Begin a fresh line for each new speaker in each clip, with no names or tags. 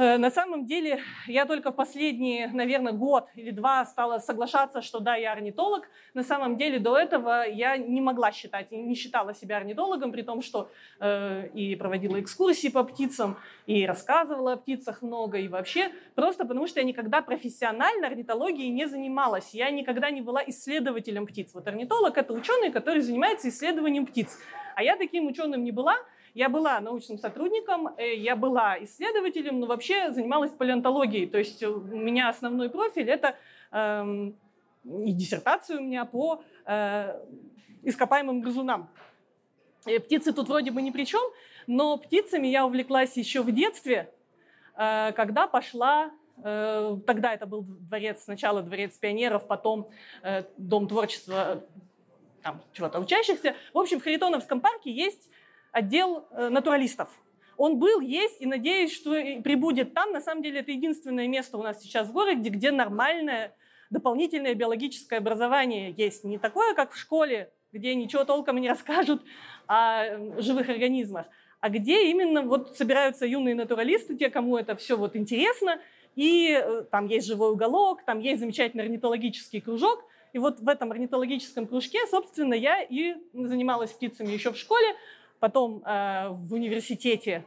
Э, на самом деле, я только в последний, наверное, год или два стала соглашаться, что да, я орнитолог. На самом деле, до этого я не могла считать, не считала себя орнитологом, при том, что э, и проводила экскурсии по птицам, и рассказывала о птицах много, и вообще просто потому, что я никогда профессионально орнитологией не занималась. Я никогда не была исследователем птиц. Вот орнитолог – это ученый, который занимается исследованием птиц. А я таким ученым не была – я была научным сотрудником, э, я была исследователем, но вообще занималась палеонтологией. То есть у меня основной профиль – это эм, диссертация у меня по э, ископаемым грызунам. И птицы тут вроде бы ни при чем, но птицами я увлеклась еще в детстве, э, когда пошла э, Тогда это был дворец, сначала дворец пионеров, потом э, дом творчества там, чего-то учащихся. В общем, в Харитоновском парке есть отдел э, натуралистов. Он был, есть, и надеюсь, что и прибудет там. На самом деле это единственное место у нас сейчас в городе, где нормальное дополнительное биологическое образование есть. Не такое, как в школе, где ничего толком не расскажут о живых организмах, а где именно вот собираются юные натуралисты, те, кому это все вот интересно, и э, там есть живой уголок, там есть замечательный орнитологический кружок, и вот в этом орнитологическом кружке, собственно, я и занималась птицами еще в школе, Потом э, в университете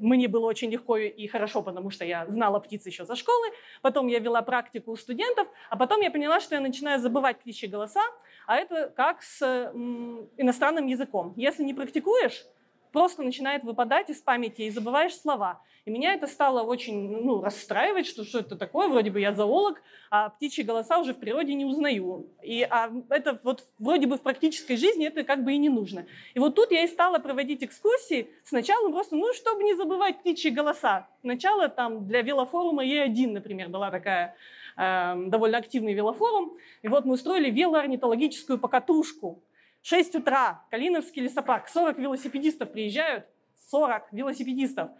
мне было очень легко и хорошо, потому что я знала птиц еще за школы. Потом я вела практику у студентов, а потом я поняла, что я начинаю забывать птичьи голоса, а это как с м, иностранным языком. Если не практикуешь, просто начинает выпадать из памяти и забываешь слова. И меня это стало очень ну, расстраивать, что что это такое, вроде бы я зоолог, а птичьи голоса уже в природе не узнаю. И а это вот вроде бы в практической жизни это как бы и не нужно. И вот тут я и стала проводить экскурсии. Сначала просто, ну, чтобы не забывать птичьи голоса. Сначала там для велофорума Е1, например, была такая э, довольно активный велофорум. И вот мы устроили велоорнитологическую покатушку. 6 утра, Калиновский лесопарк, 40 велосипедистов приезжают, 40 велосипедистов.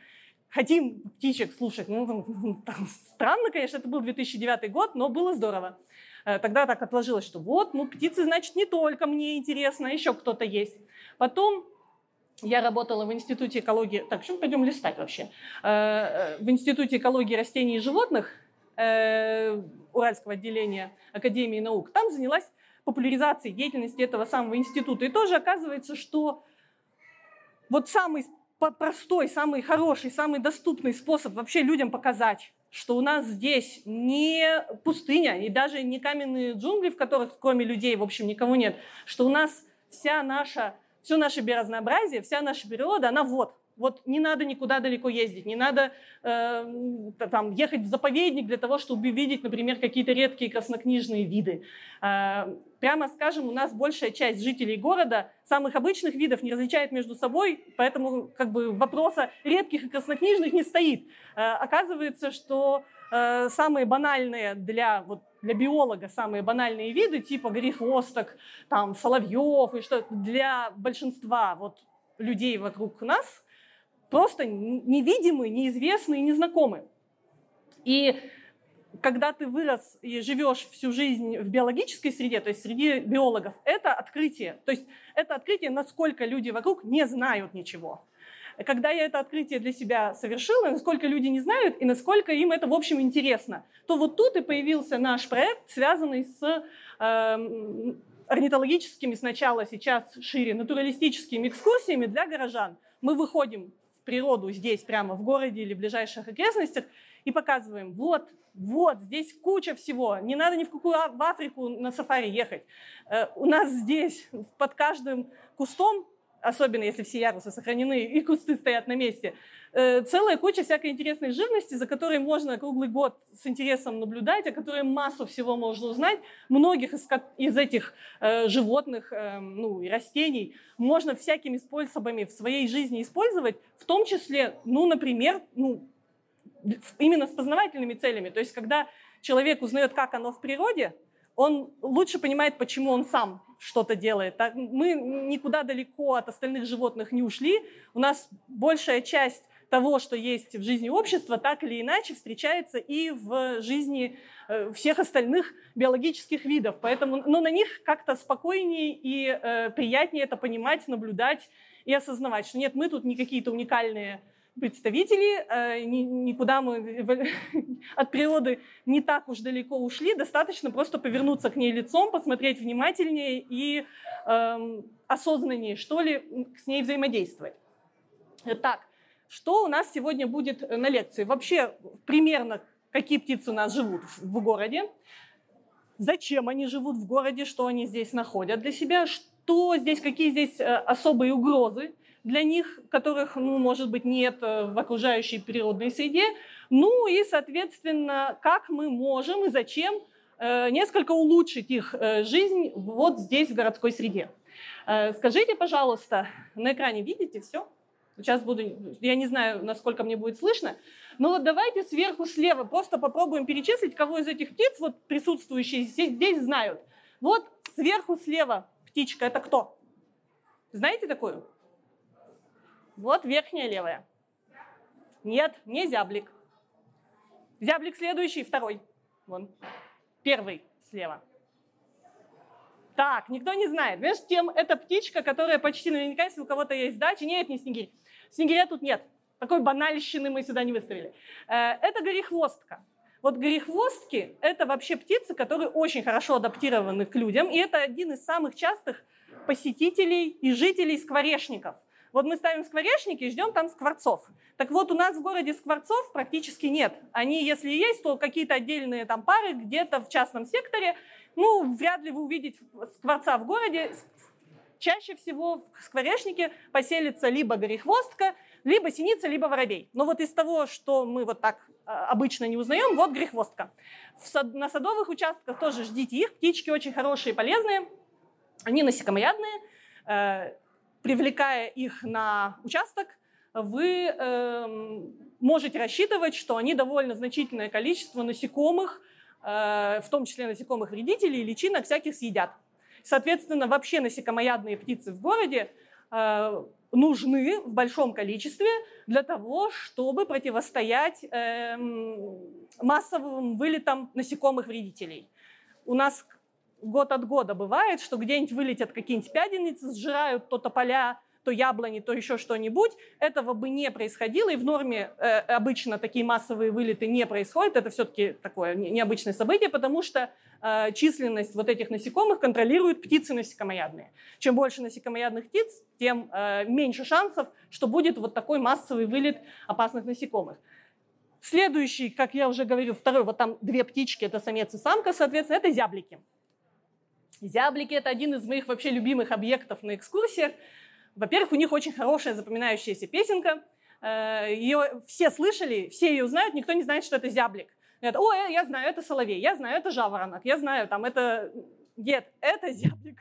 Хотим птичек слушать. Ну, там, странно, конечно, это был 2009 год, но было здорово. Э, тогда так отложилось, что вот, ну, птицы, значит, не только мне интересно, еще кто-то есть. Потом я работала в Институте экологии... Так, что пойдем листать вообще? Э, э, в Институте экологии растений и животных Уральского отделения Академии наук. Там занялась популяризации деятельности этого самого института. И тоже оказывается, что вот самый простой, самый хороший, самый доступный способ вообще людям показать, что у нас здесь не пустыня и даже не каменные джунгли, в которых кроме людей, в общем, никого нет, что у нас вся наша, все наше биоразнообразие, вся наша природа, она вот, вот не надо никуда далеко ездить, не надо э, там, ехать в заповедник для того, чтобы увидеть, например, какие-то редкие краснокнижные виды. Э, прямо скажем, у нас большая часть жителей города самых обычных видов не различает между собой, поэтому как бы вопроса редких и краснокнижных не стоит. Э, оказывается, что э, самые банальные для вот, для биолога самые банальные виды, типа горехвосток, там, соловьев и что для большинства вот, людей вокруг нас просто невидимы, неизвестны и незнакомы. И когда ты вырос и живешь всю жизнь в биологической среде, то есть среди биологов, это открытие. То есть это открытие, насколько люди вокруг не знают ничего. Когда я это открытие для себя совершила, насколько люди не знают и насколько им это, в общем, интересно, то вот тут и появился наш проект, связанный с э, орнитологическими сначала, сейчас шире, натуралистическими экскурсиями для горожан. Мы выходим природу здесь, прямо в городе или в ближайших окрестностях, и показываем, вот, вот, здесь куча всего, не надо ни в какую а, в Африку на сафари ехать. Э, у нас здесь под каждым кустом особенно если все ярусы сохранены и кусты стоят на месте, э, целая куча всякой интересной живности, за которой можно круглый год с интересом наблюдать, о которой массу всего можно узнать. Многих из, из этих э, животных э, ну, и растений можно всякими способами в своей жизни использовать, в том числе, ну, например, ну, именно с познавательными целями. То есть, когда человек узнает, как оно в природе, он лучше понимает, почему он сам что-то делает. Мы никуда далеко от остальных животных не ушли. У нас большая часть того, что есть в жизни общества, так или иначе встречается и в жизни э, всех остальных биологических видов. Поэтому ну, на них как-то спокойнее и э, приятнее это понимать, наблюдать и осознавать, что нет, мы тут не какие-то уникальные представители, э, никуда мы от природы не так уж далеко ушли, достаточно просто повернуться к ней лицом, посмотреть внимательнее и эм, осознаннее, что ли, с ней взаимодействовать. Так, что у нас сегодня будет на лекции? Вообще, примерно, какие птицы у нас живут в городе, зачем они живут в городе, что они здесь находят для себя, что здесь, какие здесь э, особые угрозы для них, которых, ну, может быть, нет э, в окружающей природной среде. Ну и, соответственно, как мы можем и зачем э, несколько улучшить их жизнь вот здесь, в городской среде. Скажите, пожалуйста, на экране видите все? Сейчас буду, я не знаю, насколько мне будет слышно, но вот давайте сверху слева просто попробуем перечислить, кого из этих птиц, вот присутствующие здесь, здесь знают. Вот сверху слева птичка, это кто? Знаете такую? Вот верхняя левая. Нет, не зяблик. Зяблик следующий, второй. Вон. Первый слева. Так, никто не знает. Знаешь, тем это птичка, которая почти наверняка, если у кого-то есть дача. Нет, не снегирь. Снегиря тут нет. Такой банальщины мы сюда не выставили. Э, это горехвостка. Вот горехвостки – это вообще птицы, которые очень хорошо адаптированы к людям, и это один из самых частых посетителей и жителей скворечников. Вот мы ставим скворечники и ждем там скворцов. Так вот, у нас в городе скворцов практически нет. Они, если есть, то какие-то отдельные там пары где-то в частном секторе. Ну, вряд ли вы увидите скворца в городе. Чаще всего в скворечнике поселится либо горехвостка, либо синица, либо воробей. Но вот из того, что мы вот так а, обычно не узнаем, вот грехвостка. Сад, на садовых участках тоже ждите их. Птички очень хорошие, полезные. Они насекомоядные. Э, привлекая их на участок, вы э, можете рассчитывать, что они довольно значительное количество насекомых, э, в том числе насекомых вредителей, личинок всяких съедят. Соответственно, вообще насекомоядные птицы в городе э, нужны в большом количестве для того, чтобы противостоять э, массовым вылетам насекомых вредителей. У нас год от года бывает, что где-нибудь вылетят какие-нибудь пяденицы, сжирают то тополя, то яблони, то еще что-нибудь. Этого бы не происходило, и в норме э, обычно такие массовые вылеты не происходят. Это все-таки такое необычное событие, потому что э, численность вот этих насекомых контролируют птицы насекомоядные. Чем больше насекомоядных птиц, тем э, меньше шансов, что будет вот такой массовый вылет опасных насекомых. Следующий, как я уже говорил, второй, вот там две птички, это самец и самка, соответственно, это зяблики. Зяблики – это один из моих вообще любимых объектов на экскурсиях. Во-первых, у них очень хорошая запоминающаяся песенка. Э, ее все слышали, все ее знают, никто не знает, что это зяблик. Говорят, о, э, я знаю, это соловей, я знаю, это жаворонок, я знаю, там, это... Нет, это зяблик.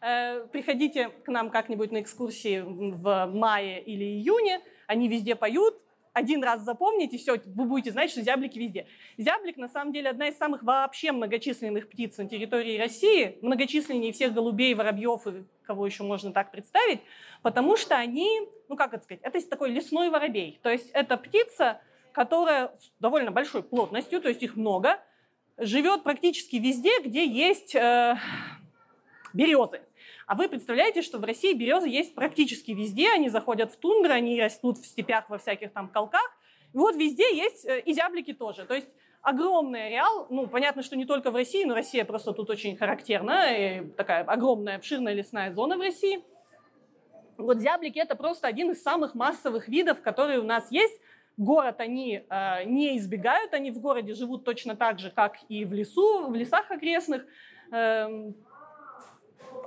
Э, приходите к нам как-нибудь на экскурсии в мае или июне, они везде поют, один раз запомните, все, вы будете знать, что зяблики везде. Зяблик, на самом деле, одна из самых вообще многочисленных птиц на территории России, многочисленнее всех голубей, воробьев и кого еще можно так представить, потому что они, ну как это сказать, это такой лесной воробей. То есть это птица, которая с довольно большой плотностью, то есть их много, живет практически везде, где есть э, березы. А вы представляете, что в России березы есть практически везде, они заходят в тундры, они растут в степях во всяких там колках. И вот везде есть э, и зяблики тоже. То есть огромный ареал, ну, понятно, что не только в России, но Россия просто тут очень характерна, и такая огромная, обширная лесная зона в России. Вот зяблики – это просто один из самых массовых видов, которые у нас есть. Город они э, не избегают, они в городе живут точно так же, как и в лесу, в лесах окрестных. Э,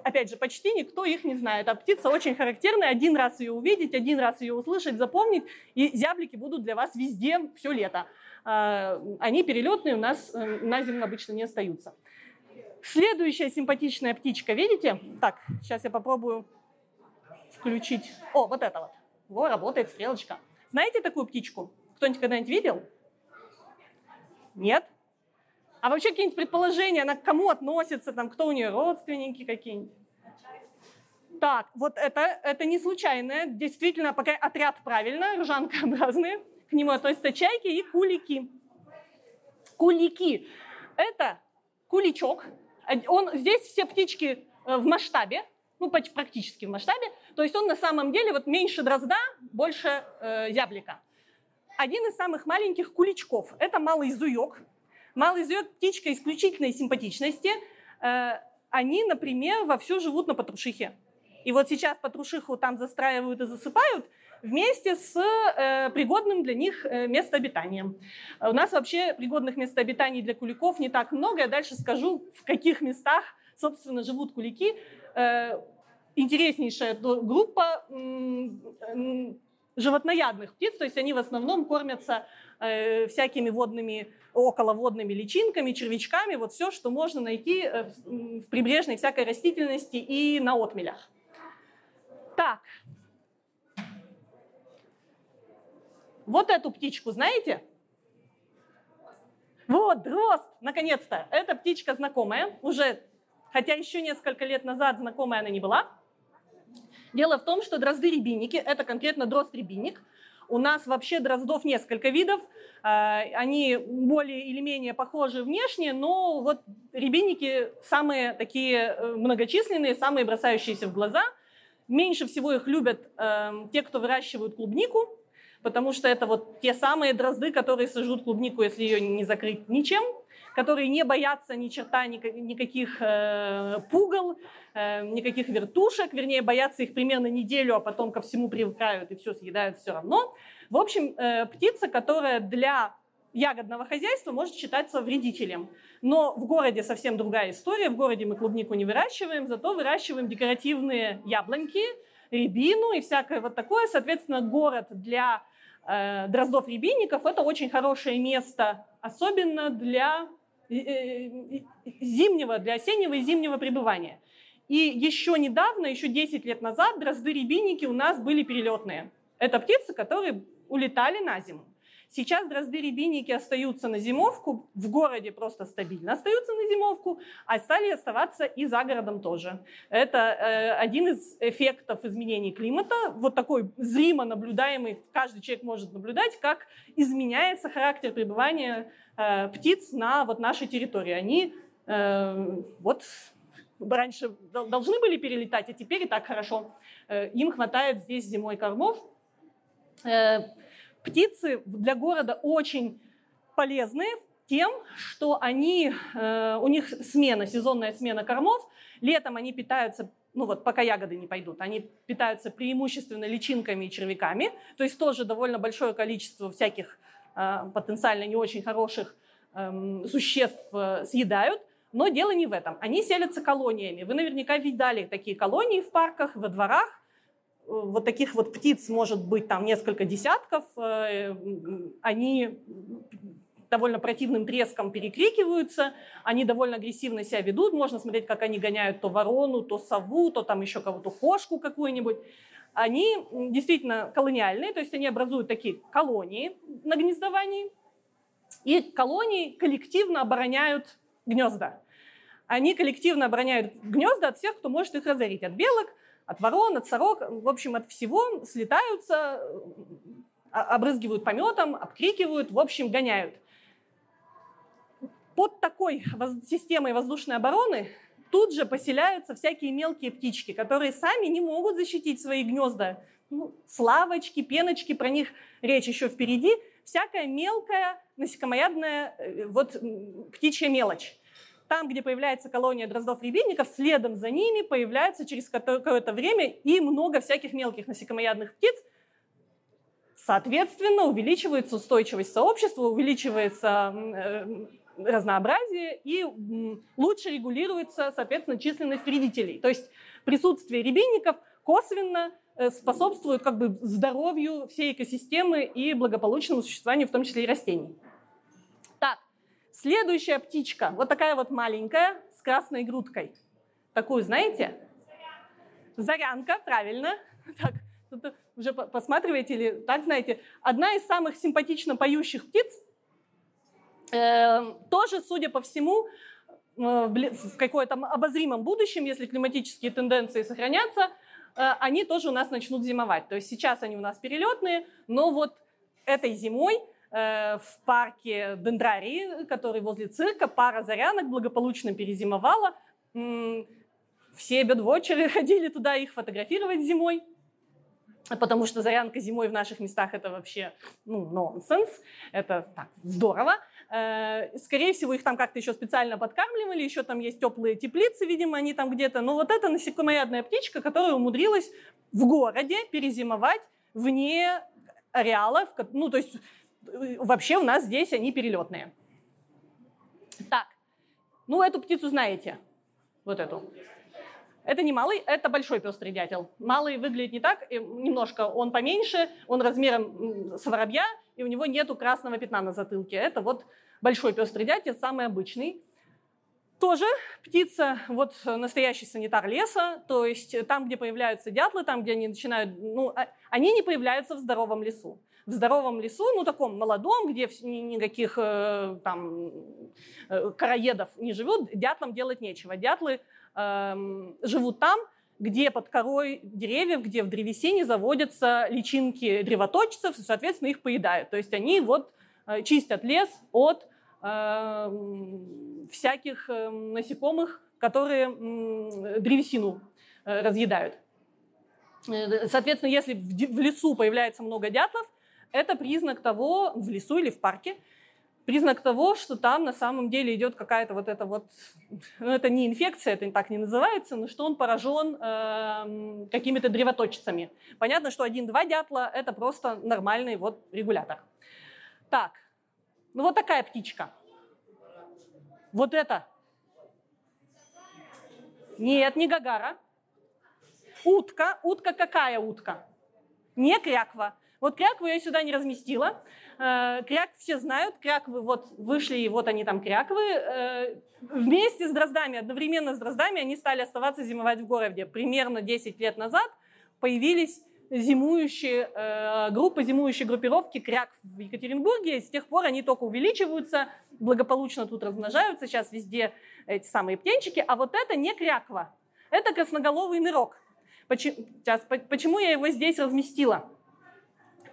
опять же, почти никто их не знает. А птица очень характерная. Один раз ее увидеть, один раз ее услышать, запомнить, и зяблики будут для вас везде все лето. А, они перелетные, у нас э, на зиму обычно не остаются. Следующая симпатичная птичка, видите? Так, сейчас я попробую включить. О, вот это вот. Во, работает стрелочка. Знаете такую птичку? Кто-нибудь когда-нибудь видел? Нет? А вообще какие-нибудь предположения, она к кому относится, там, кто у нее родственники какие-нибудь? Так, вот это, это не случайное, действительно, пока отряд правильно, ржанкообразные, к нему относятся чайки и кулики. Кулики – это куличок, он, здесь все птички э, в масштабе, ну, практически в масштабе, то есть он на самом деле вот меньше дрозда, больше э, зяблика. один из самых маленьких куличков. Это малый зуек. Малый зуек – птичка исключительной симпатичности. Э, они, например, вовсю живут на патрушихе. И вот сейчас патрушиху там застраивают и засыпают вместе с э, пригодным для них э, местообитанием. У нас вообще пригодных местобитаний для куликов не так много. Я дальше скажу, в каких местах, собственно, живут кулики. Э, интереснейшая группа э, животноядных птиц, то есть они в основном кормятся э, всякими водными, околоводными личинками, червячками, вот все, что можно найти э, в прибрежной всякой растительности и на отмелях. Так. Вот эту птичку знаете? Вот, дрозд, наконец-то. Эта птичка знакомая, уже, хотя еще несколько лет назад знакомая она не была. Дело в том, что дрозды-рябинники, это конкретно дрозд-рябинник, у нас вообще дроздов несколько видов, а, они более или менее похожи внешне, но вот рябинники самые такие э, многочисленные, самые бросающиеся в глаза. Меньше всего их любят эм, те, кто выращивают клубнику, потому что это вот те самые дрозды, которые сожрут клубнику, если ее не закрыть ничем которые не боятся ни черта, никаких э, пугал, э, никаких вертушек, вернее, боятся их примерно неделю, а потом ко всему привыкают и все съедают все равно. В общем, э, птица, которая для ягодного хозяйства может считаться вредителем. Но в городе совсем другая история. В городе мы клубнику не выращиваем, зато выращиваем декоративные яблоньки, рябину и всякое вот такое. Соответственно, город для э, дроздов-рябинников – это очень хорошее место, особенно для зимнего, для осеннего и зимнего пребывания. И еще недавно, еще 10 лет назад, дрозды-рябинники у нас были перелетные. Это птицы, которые улетали на зиму. Сейчас дрозды-рябинники остаются на зимовку, в городе просто стабильно остаются на зимовку, а стали оставаться и за городом тоже. Это э, один из эффектов изменений климата, вот такой зримо наблюдаемый, каждый человек может наблюдать, как изменяется характер пребывания э, птиц на вот нашей территории. Они э, вот раньше должны были перелетать, а теперь и так хорошо. Им хватает здесь зимой кормов. Э, птицы для города очень полезны тем, что они, э, у них смена, сезонная смена кормов. Летом они питаются, ну вот пока ягоды не пойдут, они питаются преимущественно личинками и червяками, то есть тоже довольно большое количество всяких э, потенциально не очень хороших эм, существ э, съедают. Но дело не в этом. Они селятся колониями. Вы наверняка видали такие колонии в парках, во дворах вот таких вот птиц может быть там несколько десятков, э, они довольно противным треском перекрикиваются, они довольно агрессивно себя ведут, можно смотреть, как они гоняют то ворону, то сову, то там еще кого-то кошку какую-нибудь. Они действительно колониальные, то есть они образуют такие колонии на гнездовании, и колонии коллективно обороняют гнезда. Они коллективно обороняют гнезда от всех, кто может их разорить, от белок, от ворон, от сорок, в общем, от всего слетаются, а, обрызгивают пометом, обкрикивают, в общем, гоняют. Под такой системой воздушной обороны тут же поселяются всякие мелкие птички, которые сами не могут защитить свои гнезда. Ну, славочки, пеночки, про них речь еще впереди. Всякая мелкая насекомоядная э, вот, птичья мелочь там, где появляется колония дроздов-рябинников, следом за ними появляется через какое-то время и много всяких мелких насекомоядных птиц. Соответственно, увеличивается устойчивость сообщества, увеличивается э, разнообразие и лучше регулируется, соответственно, численность вредителей. То есть присутствие рябинников косвенно э, способствует как бы здоровью всей экосистемы и благополучному существованию, в том числе и растений. Следующая птичка, вот такая вот маленькая, с красной грудкой. Такую, знаете? Зарянка, правильно. Так, тут уже посматриваете или так знаете. Одна из самых симпатично поющих птиц. Э, тоже, судя по всему, э, в какое-то обозримом будущем, если климатические тенденции сохранятся, э, они тоже у нас начнут зимовать. То есть сейчас они у нас перелетные, но вот этой зимой в парке Дендрарии, который возле цирка, пара зарянок благополучно перезимовала. Все бедвотчеры ходили туда их фотографировать зимой. потому что зарянка зимой в наших местах это вообще ну, нонсенс, это так, здорово. Э, скорее всего, их там как-то еще специально подкармливали, еще там есть теплые теплицы, видимо, они там где-то. Но вот это насекомоядная птичка, которая умудрилась в городе перезимовать вне ареалов, ну то есть э, вообще у нас здесь они перелетные. Так, ну эту птицу знаете, вот эту. Это не малый, это большой пестрый дятел. Малый выглядит не так, немножко он поменьше, он размером с воробья, и у него нету красного пятна на затылке. Это вот большой пестрый дятел, самый обычный. Тоже птица, вот настоящий санитар леса, то есть там, где появляются дятлы, там, где они начинают, ну, а, они не появляются в здоровом лесу. В здоровом лесу, ну, таком молодом, где никаких э, там э, короедов не живут, дятлам делать нечего. Дятлы э, живут там, где под корой деревьев, где в древесине заводятся личинки древоточцев, и, соответственно, их поедают. То есть они вот э, чистят лес от э, всяких э, насекомых, которые э, древесину э, разъедают. Соответственно, если в лесу появляется много дятлов, это признак того, в лесу или в парке, признак того, что там на самом деле идет какая-то вот эта вот, ну это не инфекция, это так не называется, но что он поражен э, какими-то древоточцами. Понятно, что один-два дятла – это просто нормальный вот регулятор. Так, ну вот такая птичка. Вот это. Нет, не гагара. Утка. Утка какая утка? Не кряква. Вот крякву я сюда не разместила. Э, кряк все знают, кряквы вот вышли, и вот они там кряквы. Э, вместе с дроздами, одновременно с дроздами они стали оставаться зимовать в городе. Примерно 10 лет назад появились зимующие, э, группы, зимующие группировки кряк в Екатеринбурге. С тех пор они только увеличиваются, благополучно тут размножаются. Сейчас везде эти самые птенчики. А вот это не кряква, это красноголовый нырок. Сейчас, почему я его здесь разместила?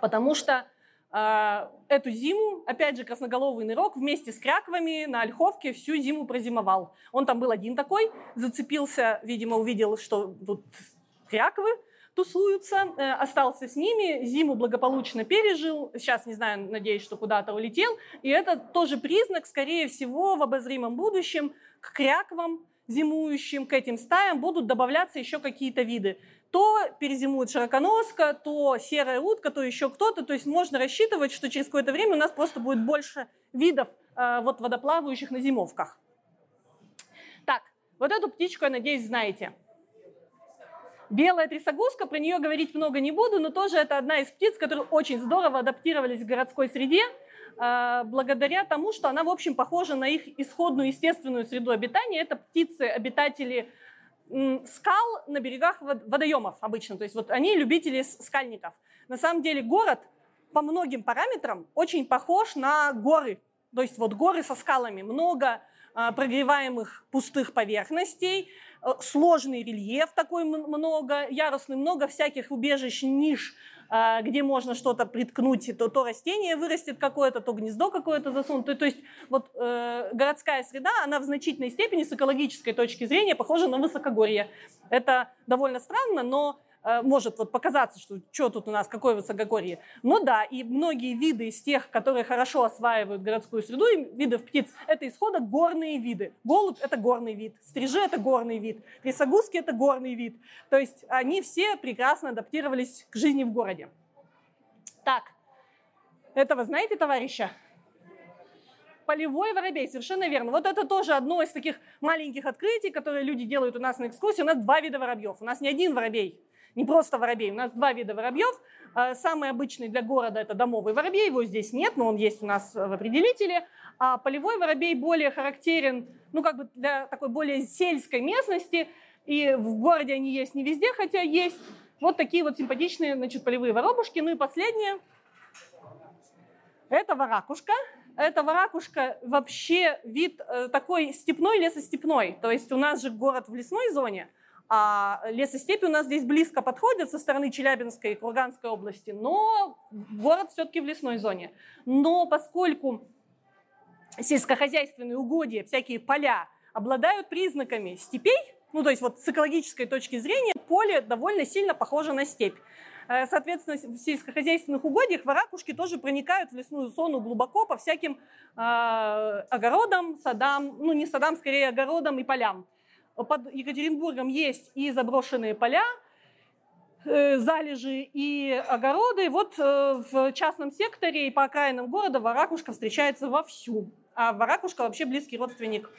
Потому что э, эту зиму, опять же, красноголовый нырок вместе с кряквами на Ольховке всю зиму прозимовал. Он там был один такой, зацепился, видимо, увидел, что тут кряквы тусуются, э, остался с ними, зиму благополучно пережил, сейчас, не знаю, надеюсь, что куда-то улетел, и это тоже признак, скорее всего, в обозримом будущем к кряквам зимующим, к этим стаям будут добавляться еще какие-то виды то перезимует широконоска, то серая утка, то еще кто-то. То есть можно рассчитывать, что через какое-то время у нас просто будет больше видов э, вот водоплавающих на зимовках. Так, вот эту птичку, я надеюсь, знаете. Белая трясогузка, про нее говорить много не буду, но тоже это одна из птиц, которые очень здорово адаптировались в городской среде, э, благодаря тому, что она, в общем, похожа на их исходную естественную среду обитания. Это птицы, обитатели скал на берегах водоемов обычно. То есть вот они любители скальников. На самом деле город по многим параметрам очень похож на горы. То есть вот горы со скалами. Много а, прогреваемых пустых поверхностей, э, сложный рельеф такой много, ярусный, много всяких убежищ, ниш, где можно что-то приткнуть, то, то растение вырастет какое-то, то гнездо какое-то засунуть. То, то есть вот э, городская среда, она в значительной степени с экологической точки зрения похожа на высокогорье. Это довольно странно, но может вот показаться, что что тут у нас, какое высокогорье. Но да, и многие виды из тех, которые хорошо осваивают городскую среду, видов птиц, это исхода горные виды. Голубь – это горный вид, стрижи – это горный вид, трясогузки – это горный вид. То есть они все прекрасно адаптировались к жизни в городе. Так, этого знаете, товарища? полевой воробей, совершенно верно. Вот это тоже одно из таких маленьких открытий, которые люди делают у нас на экскурсии. У нас два вида воробьев. У нас не один воробей, не просто воробей. У нас два вида воробьев. А, самый обычный для города это домовый воробей, его здесь нет, но он есть у нас в определителе. А полевой воробей более характерен, ну как бы для такой более сельской местности. И в городе они есть не везде, хотя есть. Вот такие вот симпатичные, значит, полевые воробушки. Ну и последнее. Это воракушка. Это воракушка вообще вид э, такой степной, лесостепной. То есть у нас же город в лесной зоне – а лесостепи у нас здесь близко подходят со стороны Челябинской и Курганской области, но город все-таки в лесной зоне. Но поскольку сельскохозяйственные угодья, всякие поля обладают признаками степей, ну то есть вот с экологической точки зрения поле довольно сильно похоже на степь. Э, соответственно, в сельскохозяйственных угодьях варакушки тоже проникают в лесную зону глубоко по всяким э, огородам, садам, ну не садам, скорее огородам и полям. Под Екатеринбургом есть и заброшенные поля, э, залежи и огороды. Вот э, в частном секторе и по окраинам города варакушка встречается вовсю. А варакушка вообще близкий родственник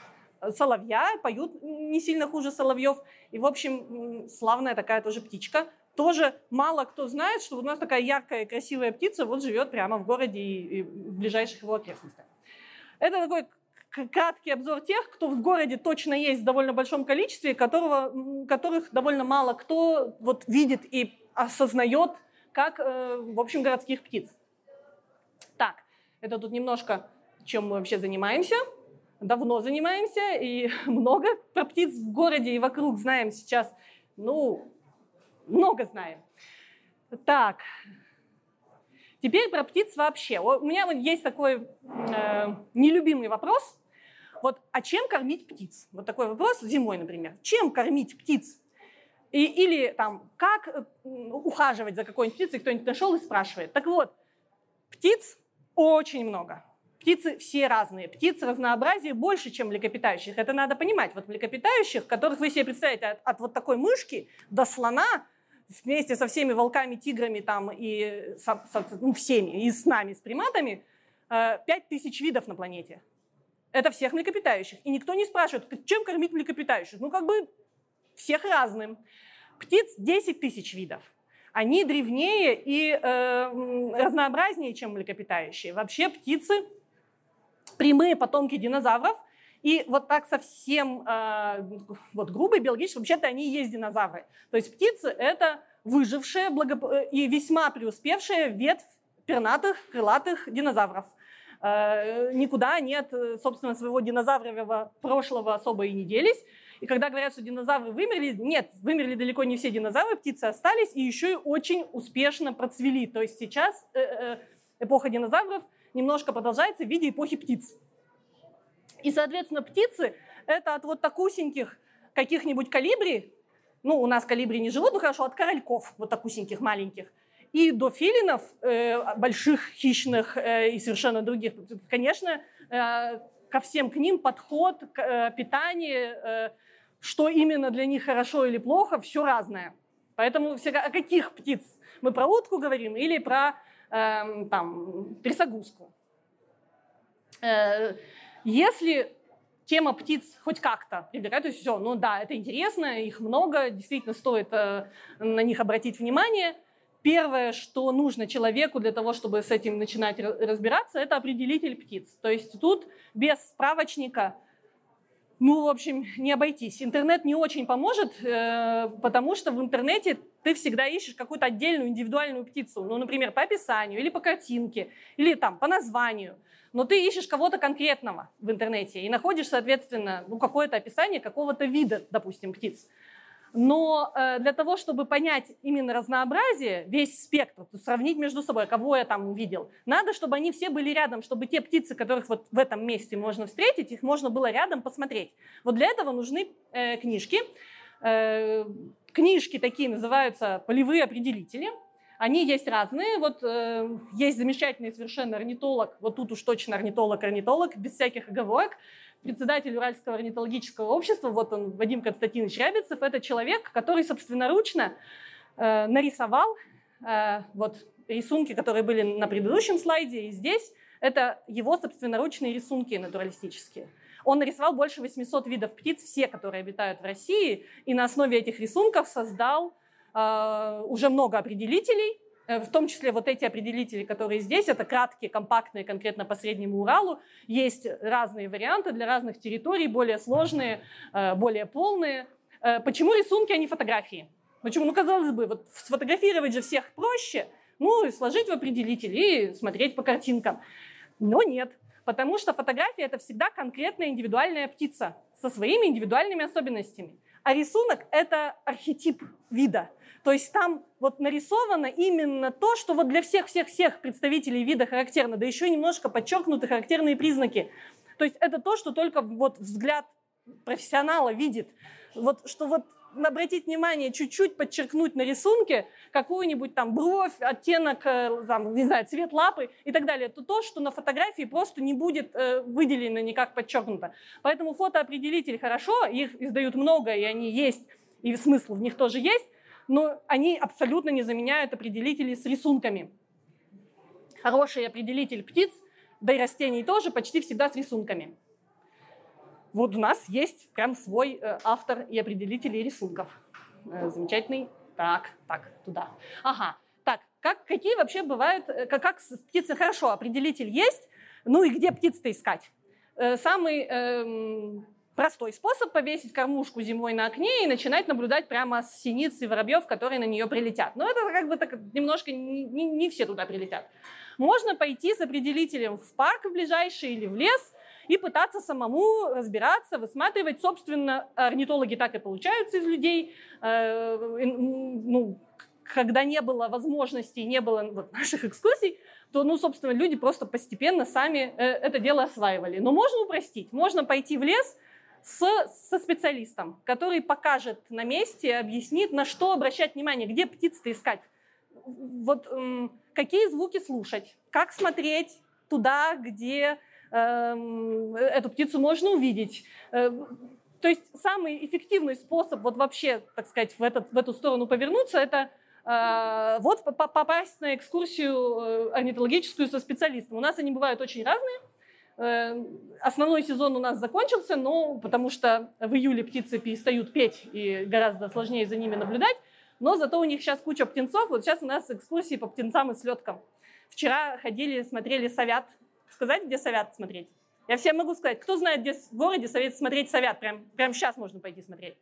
соловья, поют не сильно хуже соловьев. И, в общем, славная такая тоже птичка. Тоже мало кто знает, что у нас такая яркая, красивая птица вот живет прямо в городе и в ближайших его окрестностях. Это такой краткий обзор тех, кто в городе точно есть в довольно большом количестве, которого, которых довольно мало кто вот видит и осознает как, э, в общем, городских птиц. Так, это тут немножко, чем мы вообще занимаемся давно занимаемся и много про птиц в городе и вокруг знаем сейчас. Ну, много знаем. Так, теперь про птиц вообще. У меня вот есть такой э, нелюбимый вопрос. Вот, а чем кормить птиц? Вот такой вопрос зимой, например. Чем кормить птиц? И, или там, как э, ухаживать за какой-нибудь птицей, кто-нибудь нашел и спрашивает. Так вот, птиц очень много. Птицы все разные. Птиц разнообразие больше, чем млекопитающих. Это надо понимать. Вот млекопитающих, которых вы себе представляете от, от вот такой мышки до слона, вместе со всеми волками, тиграми там и со, со, ну, всеми, и с нами, с приматами, э, пять тысяч видов на планете. Это всех млекопитающих. И никто не спрашивает, чем кормить млекопитающих. Ну, как бы всех разным. Птиц 10 тысяч видов. Они древнее и э, разнообразнее, чем млекопитающие. Вообще птицы прямые потомки динозавров. И вот так совсем э, вот грубо биологически, вообще-то они и есть динозавры. То есть птицы — это выжившая благо... и весьма преуспевшая ветвь пернатых, крылатых динозавров. Э, никуда нет, собственно, своего динозаврового прошлого особо и не делись. И когда говорят, что динозавры вымерли, нет, вымерли далеко не все динозавры, птицы остались и еще и очень успешно процвели. То есть сейчас э, э, эпоха динозавров — немножко продолжается в виде эпохи птиц. И, соответственно, птицы — это от вот такусеньких каких-нибудь калибри, ну, у нас калибри не живут, ну, хорошо, от корольков, вот такусеньких маленьких, и до филинов, э, больших, хищных э, и совершенно других. Конечно, э, ко всем к ним подход, питание, что именно для них хорошо или плохо, все разное. Поэтому всегда, о каких птиц? Мы про утку говорим или про э, там, трясогузку. Если тема птиц хоть как-то привлекает, то есть все, ну да, это интересно, их много, действительно стоит на них обратить внимание. Первое, что нужно человеку для того, чтобы с этим начинать разбираться, это определитель птиц. То есть тут без справочника ну, в общем, не обойтись. Интернет не очень поможет, э, потому что в интернете ты всегда ищешь какую-то отдельную индивидуальную птицу. Ну, например, по описанию, или по картинке, или там по названию. Но ты ищешь кого-то конкретного в интернете и находишь, соответственно, ну, какое-то описание какого-то вида, допустим, птиц. Но э, для того, чтобы понять именно разнообразие, весь спектр, сравнить между собой, кого я там увидел, надо, чтобы они все были рядом, чтобы те птицы, которых вот в этом месте можно встретить, их можно было рядом посмотреть. Вот для этого нужны э, книжки. Э, книжки такие называются полевые определители. Они есть разные. Вот э, есть замечательный совершенно орнитолог, вот тут уж точно орнитолог-орнитолог, без всяких оговорок, председатель Уральского орнитологического общества, вот он, Вадим Константинович Рябицев, это человек, который собственноручно э, нарисовал э, вот рисунки, которые были на предыдущем слайде и здесь. Это его собственноручные рисунки натуралистические. Он нарисовал больше 800 видов птиц, все, которые обитают в России, и на основе этих рисунков создал уже много определителей, Э, в том числе вот эти определители, которые здесь, это краткие, компактные, конкретно по Среднему Уралу. Есть разные варианты для разных территорий, более сложные, э, более полные. Э, почему рисунки, а не фотографии? Почему? Ну, казалось бы, вот сфотографировать же всех проще, ну, и сложить в определитель и смотреть по картинкам. Но нет, потому что фотография – это всегда конкретная индивидуальная птица со своими индивидуальными особенностями. А рисунок – это архетип вида – то есть там вот нарисовано именно то, что вот для всех-всех-всех представителей вида характерно, да еще немножко подчеркнуты характерные признаки. То есть это то, что только вот взгляд профессионала видит. Вот что вот обратить внимание, чуть-чуть подчеркнуть на рисунке какую-нибудь там бровь, оттенок, э, там, не знаю, цвет лапы и так далее, то то, что на фотографии просто не будет э, выделено никак подчеркнуто. Поэтому фотоопределитель хорошо, их издают много, и они есть, и смысл в них тоже есть, но они абсолютно не заменяют определители с рисунками. Хороший определитель птиц, да и растений тоже, почти всегда с рисунками. Вот у нас есть прям свой э, автор и определитель рисунков. Э, замечательный. Так, так, туда. Ага. Так, как, какие вообще бывают, э, как, как птицы хорошо, определитель есть, ну и где птиц-то искать? Самый эм, простой способ повесить кормушку зимой на окне и начинать наблюдать прямо с синиц и воробьев, которые на нее прилетят. Но это как бы так немножко не, не, не все туда прилетят. Можно пойти с определителем в парк в ближайший или в лес – и пытаться самому разбираться, высматривать. Собственно, орнитологи так и получаются из людей. Э, ну, когда не было возможностей, не было вот, наших экскурсий, то, ну, собственно, люди просто постепенно сами э, это дело осваивали. Но можно упростить. Можно пойти в лес с, со специалистом, который покажет на месте, объяснит, на что обращать внимание, где птиц-то искать. Вот какие звуки слушать, как смотреть туда, где Эм, эту птицу можно увидеть. Э, то есть самый эффективный способ вот вообще, так сказать, в, этот, в эту сторону повернуться, это э, вот попасть на экскурсию э, орнитологическую со специалистом. У нас они бывают очень разные. Основной сезон у нас закончился, но потому что в июле птицы перестают петь и гораздо сложнее за ними наблюдать. Но зато у них сейчас куча птенцов. Вот сейчас у нас экскурсии по птенцам и слеткам. Вчера ходили, смотрели совят сказать, где совят смотреть? Я всем могу сказать. Кто знает, где в городе совет смотреть совят? Прям, прям сейчас можно пойти смотреть.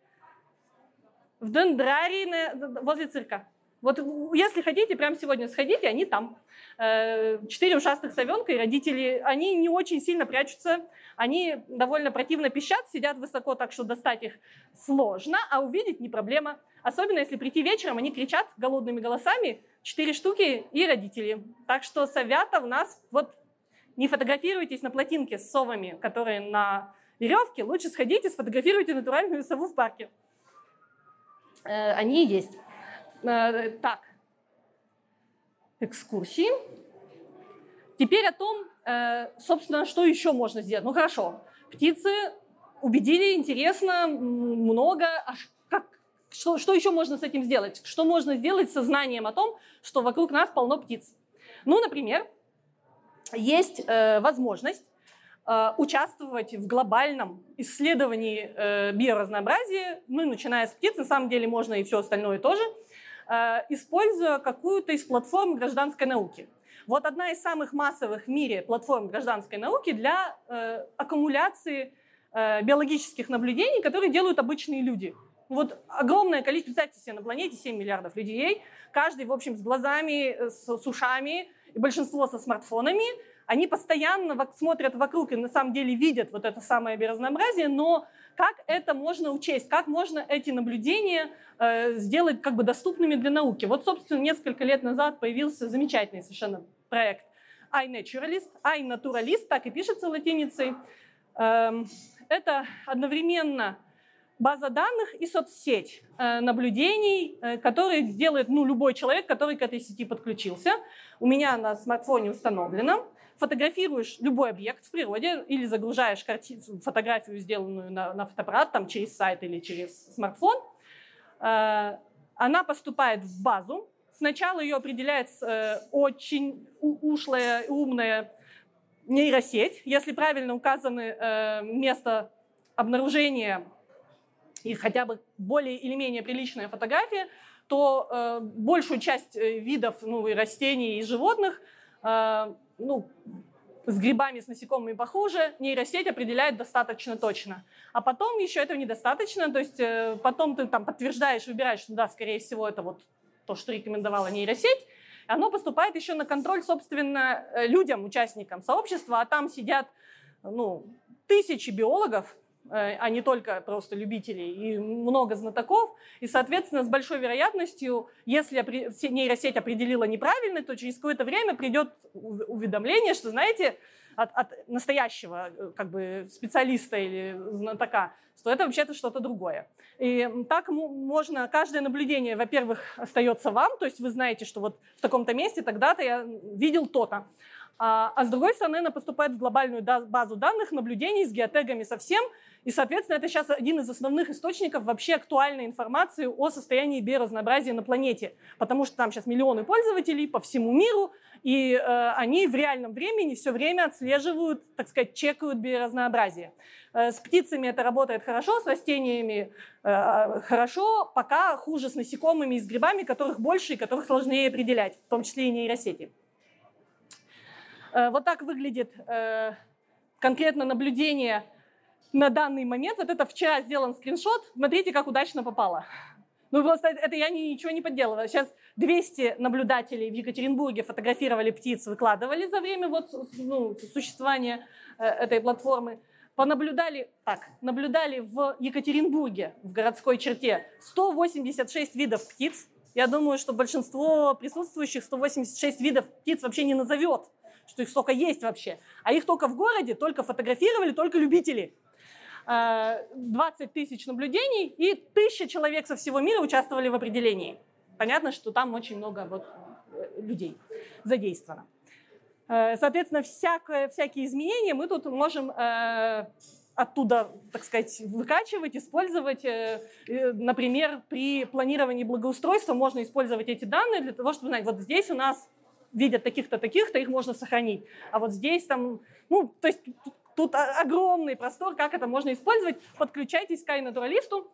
В Дендрарии, возле цирка. Вот если хотите, прямо сегодня сходите, они там. Э, четыре ушастых совенка и родители, они не очень сильно прячутся, они довольно противно пищат, сидят высоко, так что достать их сложно, а увидеть не проблема. Особенно если прийти вечером, они кричат голодными голосами, четыре штуки и родители. Так что совята у нас вот не фотографируйтесь на плотинке с совами, которые на веревке, лучше сходите, сфотографируйте натуральную сову в парке. Э, они есть. Э, так, экскурсии. Теперь о том, э, собственно, что еще можно сделать. Ну хорошо, птицы убедили, интересно, много. А как, что, что еще можно с этим сделать? Что можно сделать со знанием о том, что вокруг нас полно птиц? Ну, например, есть э, возможность участвовать в глобальном исследовании биоразнообразия, ну, начиная с птиц, на самом деле можно и все остальное тоже, используя какую-то из платформ гражданской науки. Вот одна из самых массовых в мире платформ гражданской науки для э, аккумуляции э, биологических наблюдений, которые делают обычные люди. Вот огромное количество, представьте себе, на планете 7 миллиардов людей, каждый, в общем, с глазами, э, с, с ушами, и большинство со смартфонами, они постоянно смотрят вокруг и на самом деле видят вот это самое биоразнообразие, но как это можно учесть, как можно эти наблюдения э, сделать как бы доступными для науки. Вот, собственно, несколько лет назад появился замечательный совершенно проект iNaturalist, iNaturalist, так и пишется латиницей. Эм, это одновременно база данных и соцсеть э, наблюдений, э, которые делает ну, любой человек, который к этой сети подключился. У меня на смартфоне установлено. Фотографируешь любой объект в природе или загружаешь карти... фотографию, сделанную на, на фотоаппарат там, через сайт или через смартфон. Э, она поступает в базу. Сначала ее определяет очень ушлая, умная нейросеть. Если правильно указаны место обнаружения и хотя бы более или менее приличная фотография, то э, большую часть э, видов ну, и растений и животных, э, ну, с грибами, с насекомыми похуже, нейросеть определяет достаточно точно. А потом еще этого недостаточно, то есть э, потом ты там подтверждаешь, выбираешь, что да, скорее всего, это вот то, что рекомендовала нейросеть, оно поступает еще на контроль, собственно, э, людям, участникам сообщества, а там сидят ну, тысячи биологов, а не только просто любителей, и много знатоков. И, соответственно, с большой вероятностью, если нейросеть определила неправильно, то через какое-то время придет уведомление, что, знаете, от, от настоящего э, как бы специалиста или знатока, что это вообще-то что-то другое. И так можно, каждое наблюдение, во-первых, остается вам, то есть вы знаете, что вот в таком-то месте тогда-то я видел то-то. А, а с другой стороны, она поступает в глобальную базу данных наблюдений с геотегами совсем, и, соответственно, это сейчас один из основных источников вообще актуальной информации о состоянии биоразнообразия на планете, потому что там сейчас миллионы пользователей по всему миру, и э, они в реальном времени все время отслеживают, так сказать, чекают биоразнообразие. Э, с птицами это работает хорошо, с растениями э, хорошо, пока хуже с насекомыми и с грибами, которых больше и которых сложнее определять, в том числе и нейросети. Э, вот так выглядит э, конкретно наблюдение на данный момент. Вот это вчера сделан скриншот. Смотрите, как удачно попало. Ну, просто это я ничего не подделываю. Сейчас 200 наблюдателей в Екатеринбурге фотографировали птиц, выкладывали за время вот, ну, существования э, этой платформы. Понаблюдали, так, наблюдали в Екатеринбурге, в городской черте, 186 видов птиц. Я думаю, что большинство присутствующих 186 видов птиц вообще не назовет что их столько есть вообще. А их только в городе, только фотографировали, только любители. 20 э, тысяч наблюдений и тысяча человек со всего мира участвовали в определении. Понятно, что там очень много вот э, людей задействовано. Э, соответственно, всякое, всякие изменения мы тут можем оттуда, так сказать, выкачивать, использовать. Например, при планировании благоустройства можно использовать эти данные для того, чтобы знать, вот здесь у нас видят таких-то, таких-то, их можно сохранить. А вот здесь там, ну, то есть тут огромный простор, как это можно использовать. Подключайтесь к iNaturalist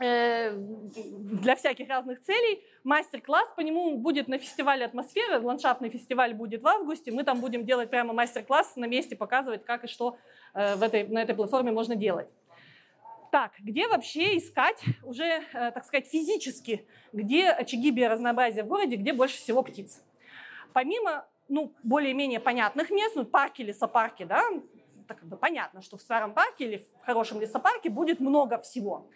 э, для всяких разных целей. Мастер-класс по нему будет на фестивале атмосферы. Ландшафтный фестиваль будет в августе. Мы там будем делать прямо мастер-класс на месте, показывать, как и что э, в этой, на этой платформе можно делать. Так, где вообще искать уже, э, так сказать, физически, где очаги биоразнообразия в городе, где больше всего птиц? Помимо ну, более-менее понятных мест, ну, парки, лесопарки, да, так как бы понятно, что в старом парке или в хорошем лесопарке будет много всего.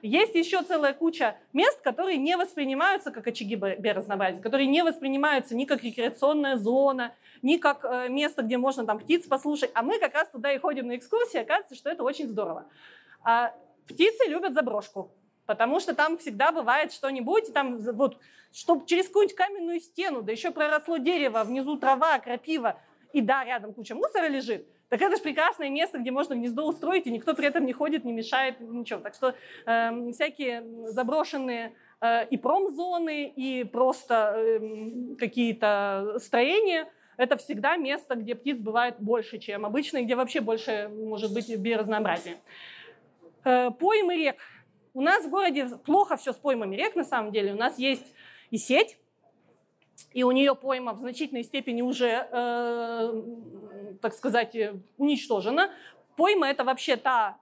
Есть еще целая куча мест, которые не воспринимаются как очаги биоразнообразия, которые не воспринимаются ни как рекреационная зона, ни как э, место, где можно там птиц послушать, а мы как раз туда и ходим на экскурсии, оказывается, что это очень здорово. А птицы любят заброшку, потому что там всегда бывает что-нибудь, там вот чтобы через какую-нибудь каменную стену, да еще проросло дерево, внизу трава, крапива, и да, рядом куча мусора лежит, так это же прекрасное место, где можно гнездо устроить, и никто при этом не ходит, не мешает, ничего. Так что э, всякие заброшенные э, и промзоны, и просто э, какие-то строения – это всегда место, где птиц бывает больше, чем обычно, и где вообще больше может быть биоразнообразия. Э, поймы рек. У нас в городе плохо все с поймами рек, на самом деле. У нас есть и сеть, и у нее пойма в значительной степени уже, э, так сказать, уничтожена. Пойма – это вообще та,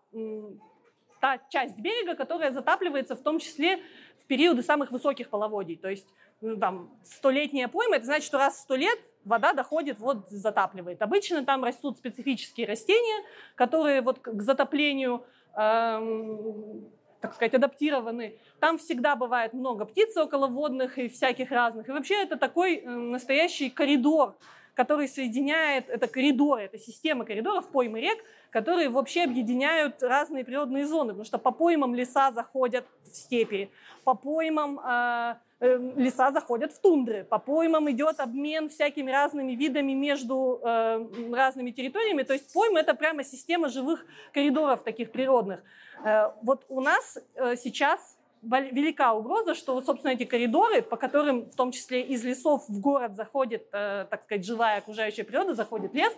та часть берега, которая затапливается в том числе в периоды самых высоких половодий. То есть ну, там столетняя пойма – это значит, что раз в сто лет вода доходит, вот затапливает. Обычно там растут специфические растения, которые вот к затоплению эм, так сказать, адаптированы. Там всегда бывает много птиц околоводных и всяких разных. И вообще это такой э, настоящий коридор, который соединяет, это коридоры, это система коридоров, поймы рек, которые вообще объединяют разные природные зоны, потому что по поймам леса заходят в степи, по поймам э, э, леса заходят в тундры, по поймам идет обмен всякими разными видами между э, разными территориями, то есть поймы это прямо система живых коридоров таких природных. Э, вот у нас э, сейчас велика угроза, что, собственно, эти коридоры, по которым в том числе из лесов в город заходит, э, так сказать, живая окружающая природа, заходит лес,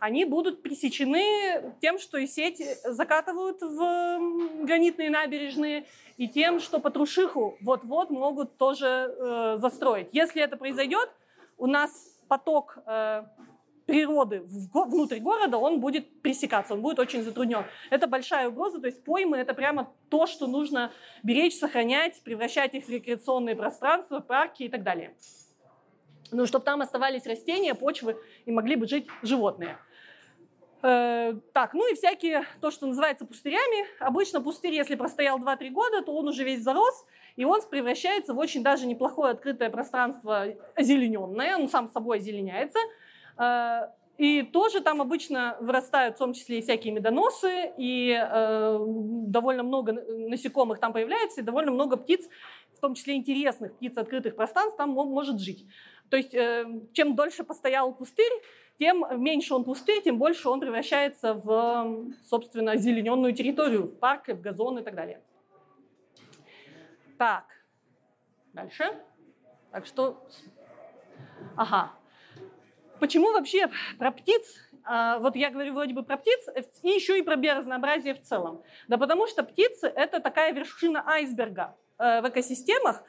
они будут пресечены тем, что и сеть закатывают в гранитные набережные, и тем, что Патрушиху вот-вот могут тоже э, застроить. Если это произойдет, у нас поток э, природы внутрь города, он будет пресекаться, он будет очень затруднен. Это большая угроза, то есть поймы – это прямо то, что нужно беречь, сохранять, превращать их в рекреационные пространства, парки и так далее. Ну, чтобы там оставались растения, почвы и могли бы жить животные. Э, так, ну и всякие, то, что называется пустырями. Обычно пустырь, если простоял 2-3 года, то он уже весь зарос, и он превращается в очень даже неплохое открытое пространство озелененное, он сам собой озеленяется – Э, И тоже там обычно вырастают в том числе и всякие медоносы, и э, довольно много насекомых там появляется, и довольно много птиц, в том числе интересных птиц открытых пространств, там может жить. То есть э, чем дольше постоял пустырь, тем меньше он пустырь, тем больше он превращается в, собственно, зелененную территорию, в парк, в газон и так далее. Так, дальше. Так что, ага. Почему вообще про птиц а, вот я говорю вроде бы про птиц, и еще и про биоразнообразие в целом. Да потому что птицы — это такая вершина айсберга э, в экосистемах,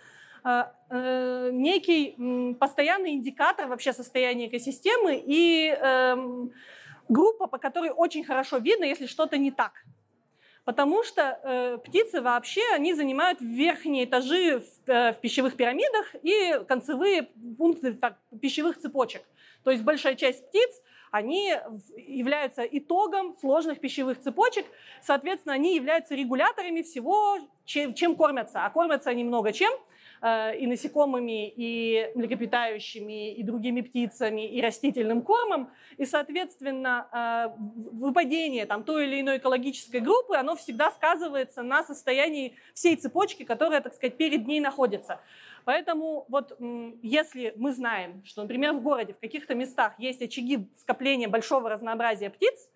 э, э, некий постоянный индикатор вообще состояния экосистемы и эм, группа, по которой очень хорошо видно, если что-то не так. Потому что э, птицы вообще, они занимают верхние этажи в, э, в пищевых пирамидах и концевые пункты так, пищевых цепочек. То есть большая часть птиц, они являются итогом сложных пищевых цепочек, соответственно, они являются регуляторами всего, чем, кормятся. А кормятся они много чем – Э, и насекомыми, и млекопитающими, и другими птицами, и растительным кормом. И, соответственно, э, выпадение там, той или иной экологической группы, оно всегда сказывается на состоянии всей цепочки, которая, так сказать, перед ней находится. Поэтому вот если мы знаем, что, например, в городе в каких-то местах есть очаги скопления большого разнообразия птиц,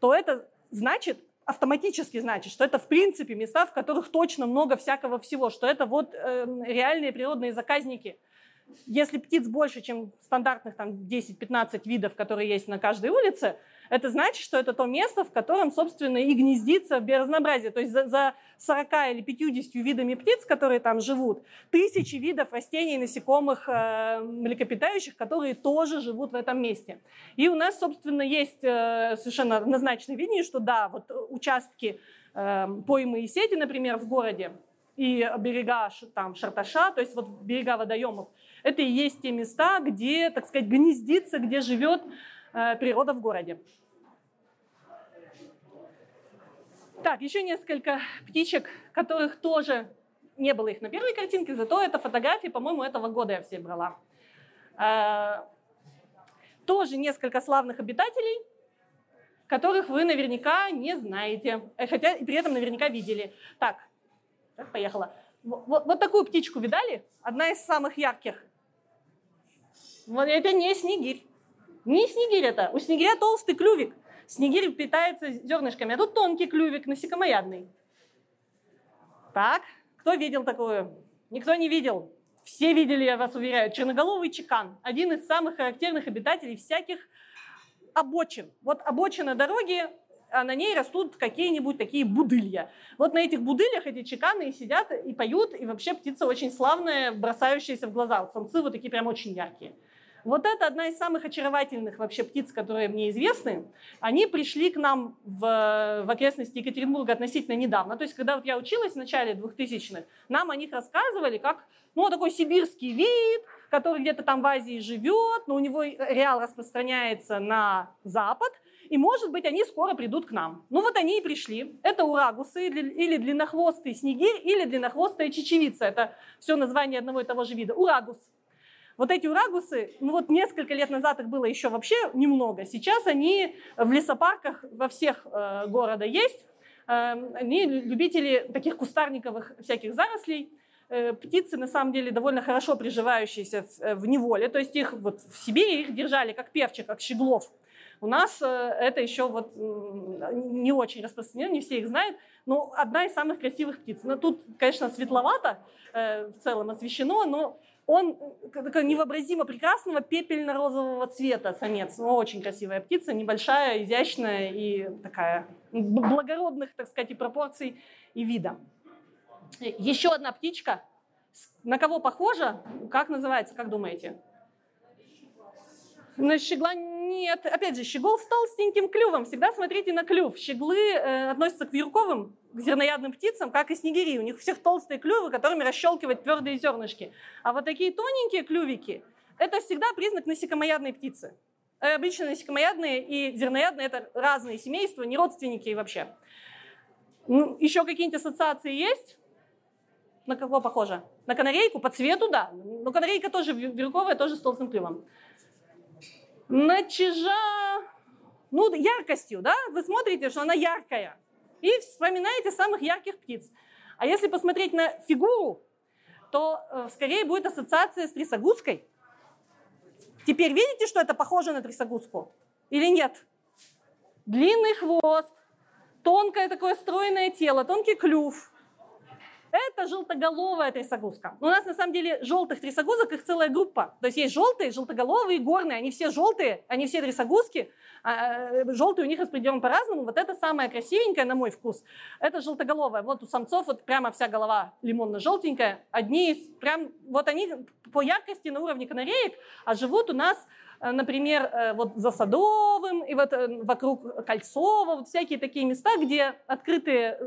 то это значит, автоматически значит, что это в принципе места, в которых точно много всякого всего, что это вот э, реальные природные заказники. Если птиц больше, чем стандартных там 10-15 видов, которые есть на каждой улице, это значит, что это то место, в котором, собственно, и гнездится биоразнообразие. То есть за, за 40 или 50 видами птиц, которые там живут, тысячи видов растений, насекомых, э, млекопитающих, которые тоже живут в этом месте. И у нас, собственно, есть э, совершенно однозначное видение, что да, вот участки э, поймы и сети, например, в городе, и берега там Шарташа, то есть вот берега водоемов, это и есть те места, где, так сказать, гнездится, где живет э, природа в городе. Так, еще несколько птичек, которых тоже не было их на первой картинке, зато это фотографии, по-моему, этого года я все брала. А, тоже несколько славных обитателей, которых вы наверняка не знаете, э, хотя и при этом наверняка видели. Так поехала. Вот, вот такую птичку видали? Одна из самых ярких. Вот это не снегирь. Не снегирь это. У снегиря толстый клювик. Снегирь питается зернышками, а тут тонкий клювик, насекомоядный. Так, кто видел такую? Никто не видел. Все видели, я вас уверяю. Черноголовый чекан. Один из самых характерных обитателей всяких обочин. Вот обочина дороги, а на ней растут какие-нибудь такие будылья. Вот на этих будылях эти чеканы и сидят, и поют, и вообще птица очень славная, бросающаяся в глаза. Вот самцы вот такие прям очень яркие. Вот это одна из самых очаровательных вообще птиц, которые мне известны. Они пришли к нам в, в окрестности Екатеринбурга относительно недавно. То есть, когда вот я училась в начале 2000-х, нам о них рассказывали как ну, такой сибирский вид, который где-то там в Азии живет, но у него реал распространяется на запад, и, может быть, они скоро придут к нам. Ну вот они и пришли. Это урагусы или длиннохвостый снегирь, или длиннохвостая чечевица. Это все название одного и того же вида. Урагус вот эти урагусы, ну вот несколько лет назад их было еще вообще немного. Сейчас они в лесопарках во всех э, города есть. Э, они любители таких кустарниковых всяких зарослей. Э, птицы на самом деле довольно хорошо приживающиеся в, э, в неволе. То есть их вот в Сибири их держали как певчих, как щеглов. У нас э, это еще вот не очень распространено, не все их знают, но одна из самых красивых птиц. Но тут, конечно, светловато э, в целом освещено, но он такая невообразимо прекрасного пепельно-розового цвета самец. Ну, очень красивая птица, небольшая, изящная и такая благородных, так сказать, и пропорций и вида. Еще одна птичка. На кого похожа? Как называется, как думаете? На щегла нет. Опять же, щегол с толстеньким клювом. Всегда смотрите на клюв. Щеглы э, относятся к вьюрковым, к зерноядным птицам, как и снегири. У них всех толстые клювы, которыми расщелкивать твердые зернышки. А вот такие тоненькие клювики – это всегда признак насекомоядной птицы. Э, обычно насекомоядные и зерноядные – это разные семейства, не родственники вообще. Ну, еще какие-нибудь ассоциации есть? На кого похоже? На канарейку? По цвету, да. Но канарейка тоже вьюрковая, тоже с толстым клювом. На чижа, ну, яркостью, да? Вы смотрите, что она яркая. И вспоминаете самых ярких птиц. А если посмотреть на фигуру, то э, скорее будет ассоциация с трясогузкой. Теперь видите, что это похоже на трясогузку? Или нет? Длинный хвост, тонкое такое стройное тело, тонкий клюв. Это желтоголовая трясогузка. У нас на самом деле желтых трясогузок их целая группа. То есть есть желтые, желтоголовые, горные. Они все желтые, они все трясогузки. А, э, желтые у них распределены по-разному. Вот это самая красивенькая, на мой вкус. Это желтоголовая. Вот у самцов вот прямо вся голова лимонно-желтенькая. Одни прям, вот они по яркости на уровне канареек, а живут у нас Э, например, э, вот за Садовым и вот вокруг Кольцова, вот всякие такие места, где открытые,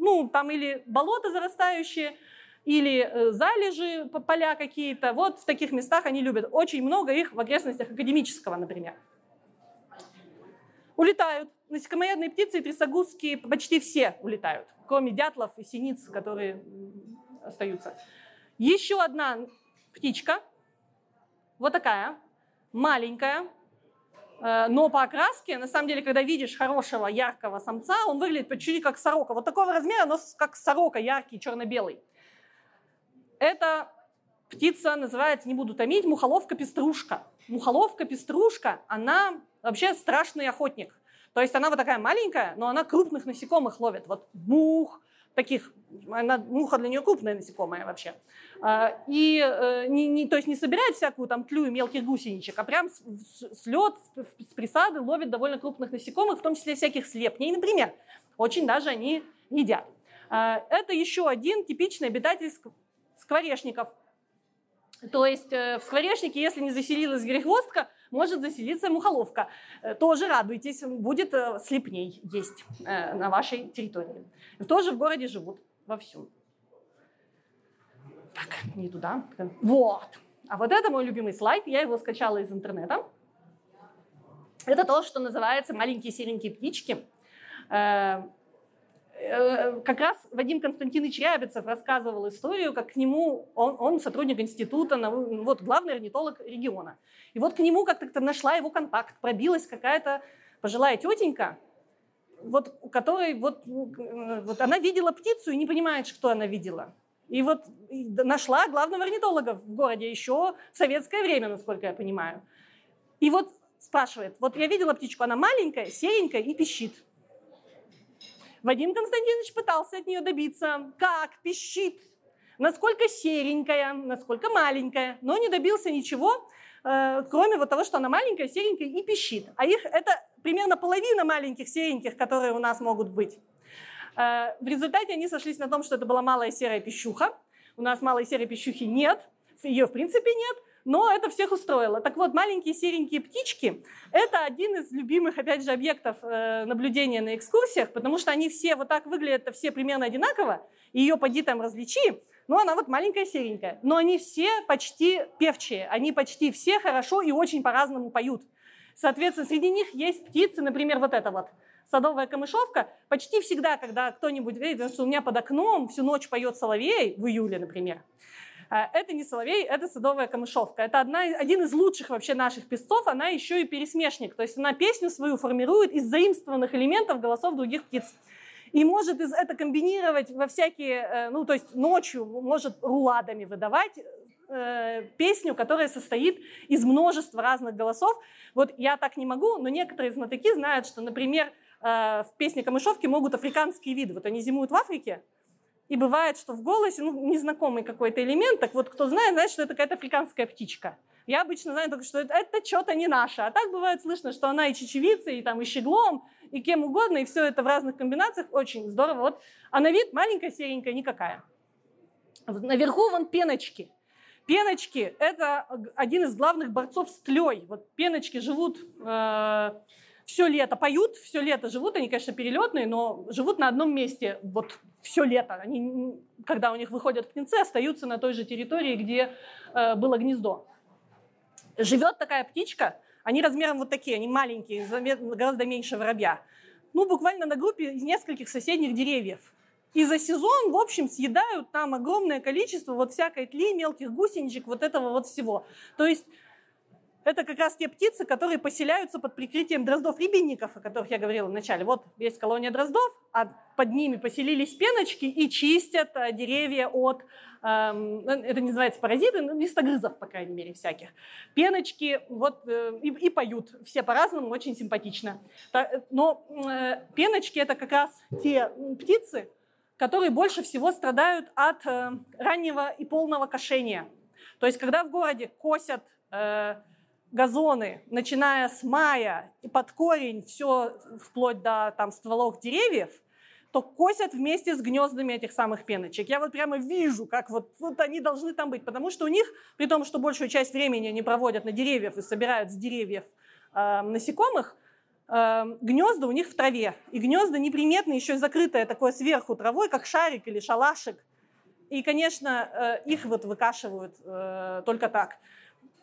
ну, там или болота зарастающие, или залежи, поля какие-то. Вот в таких местах они любят. Очень много их в окрестностях академического, например. Улетают. Насекомоядные птицы и трясогузки почти все улетают, кроме дятлов и синиц, которые остаются. Еще одна птичка, вот такая, маленькая, э, но по окраске, на самом деле, когда видишь хорошего яркого самца, он выглядит почти как сорока. Вот такого размера, но как сорока, яркий, черно-белый. Эта птица называется, не буду томить, мухоловка-пеструшка. Мухоловка-пеструшка, она вообще страшный охотник. То есть она вот такая маленькая, но она крупных насекомых ловит. Вот мух, таких, она, муха для нее крупная насекомая вообще. А, и э, не, не, то есть не собирает всякую там тлю и мелких гусеничек, а прям с, с лед, с присады ловит довольно крупных насекомых, в том числе всяких слепней, например. Очень даже они едят. А, это еще один типичный обитатель скворечников. То есть э, в скворечнике, если не заселилась грехвостка, может заселиться мухоловка. Э, тоже радуйтесь, будет слепней есть на вашей территории. Тоже в городе живут вовсю. Так, не туда. Вот. А вот это мой любимый слайд. Я его скачала из интернета. Это то, что называется «Маленькие серенькие птички». Э, как раз Вадим Константинович Рябицев рассказывал историю, как к нему, он, он сотрудник института, вот главный орнитолог региона. И вот к нему как-то нашла его контакт, пробилась какая-то пожилая тетенька, вот, которой вот, э, вот она видела птицу и не понимает, что она видела. И вот нашла главного орнитолога в городе еще в советское время, насколько я понимаю. И вот спрашивает, вот я видела птичку, она маленькая, серенькая и пищит. Вадим Константинович пытался от нее добиться, как пищит, насколько серенькая, насколько маленькая, но не добился ничего, э, кроме вот того, что она маленькая, серенькая и пищит. А их это примерно половина маленьких сереньких, которые у нас могут быть. Э, в результате они сошлись на том, что это была малая серая пищуха. У нас малой серой пищухи нет, ее в принципе нет, но это всех устроило. Так вот, маленькие серенькие птички – это один из любимых, опять же, объектов э, наблюдения на экскурсиях, потому что они все вот так выглядят, все примерно одинаково, и ее поди там различи, но она вот маленькая серенькая. Но они все почти певчие, они почти все хорошо и очень по-разному поют. Соответственно, среди них есть птицы, например, вот эта вот – садовая камышовка, почти всегда, когда кто-нибудь видит, что у меня под окном всю ночь поет соловей, в июле, например, это не соловей, это садовая камышовка. Это одна, один из лучших вообще наших песцов, она еще и пересмешник. То есть она песню свою формирует из заимствованных элементов голосов других птиц. И может это комбинировать во всякие, э, ну то есть ночью может руладами выдавать э, песню, которая состоит из множества разных голосов. Вот я так не могу, но некоторые знатоки знают, что, например, Э, в песне камышовки могут африканские виды. Вот они зимуют в Африке, и бывает, что в голосе ну, незнакомый какой-то элемент, так вот кто знает, знает, что это какая-то африканская птичка. Я обычно знаю только, что это, это что-то не наше. А так бывает слышно, что она и чечевицей, и там и щеглом, и кем угодно, и все это в разных комбинациях. Очень здорово. Вот. А на вид маленькая, серенькая, никакая. Наверху вон пеночки. Пеночки – это один из главных борцов с тлей. Вот пеночки живут э, все лето поют, все лето живут, они, конечно, перелетные, но живут на одном месте вот все лето. Они, когда у них выходят птенцы, остаются на той же территории, где э, было гнездо. Живет такая птичка, они размером вот такие, они маленькие, гораздо меньше воробья. Ну, буквально на группе из нескольких соседних деревьев. И за сезон, в общем, съедают там огромное количество вот всякой тли, мелких гусеничек, вот этого вот всего. То есть это как раз те птицы, которые поселяются под прикрытием дроздов-рябинников, о которых я говорила в начале. Вот есть колония дроздов, а под ними поселились пеночки и чистят э, деревья от, эм, ну, это называется паразиты, но листогрызов, по крайней мере, всяких. Пеночки вот э, и, и поют, все по-разному, очень симпатично. Но э, пеночки это как раз те птицы, которые больше всего страдают от э, раннего и полного кошения. То есть, когда в городе косят э, газоны, начиная с мая и под корень, все вплоть до там, стволов деревьев, то косят вместе с гнездами этих самых пеночек. Я вот прямо вижу, как вот, вот они должны там быть, потому что у них, при том, что большую часть времени они проводят на деревьях и собирают с деревьев э, насекомых, э, гнезда у них в траве. И гнезда неприметно еще и закрытое такое сверху травой, как шарик или шалашик. И, конечно, э, их вот выкашивают э, только так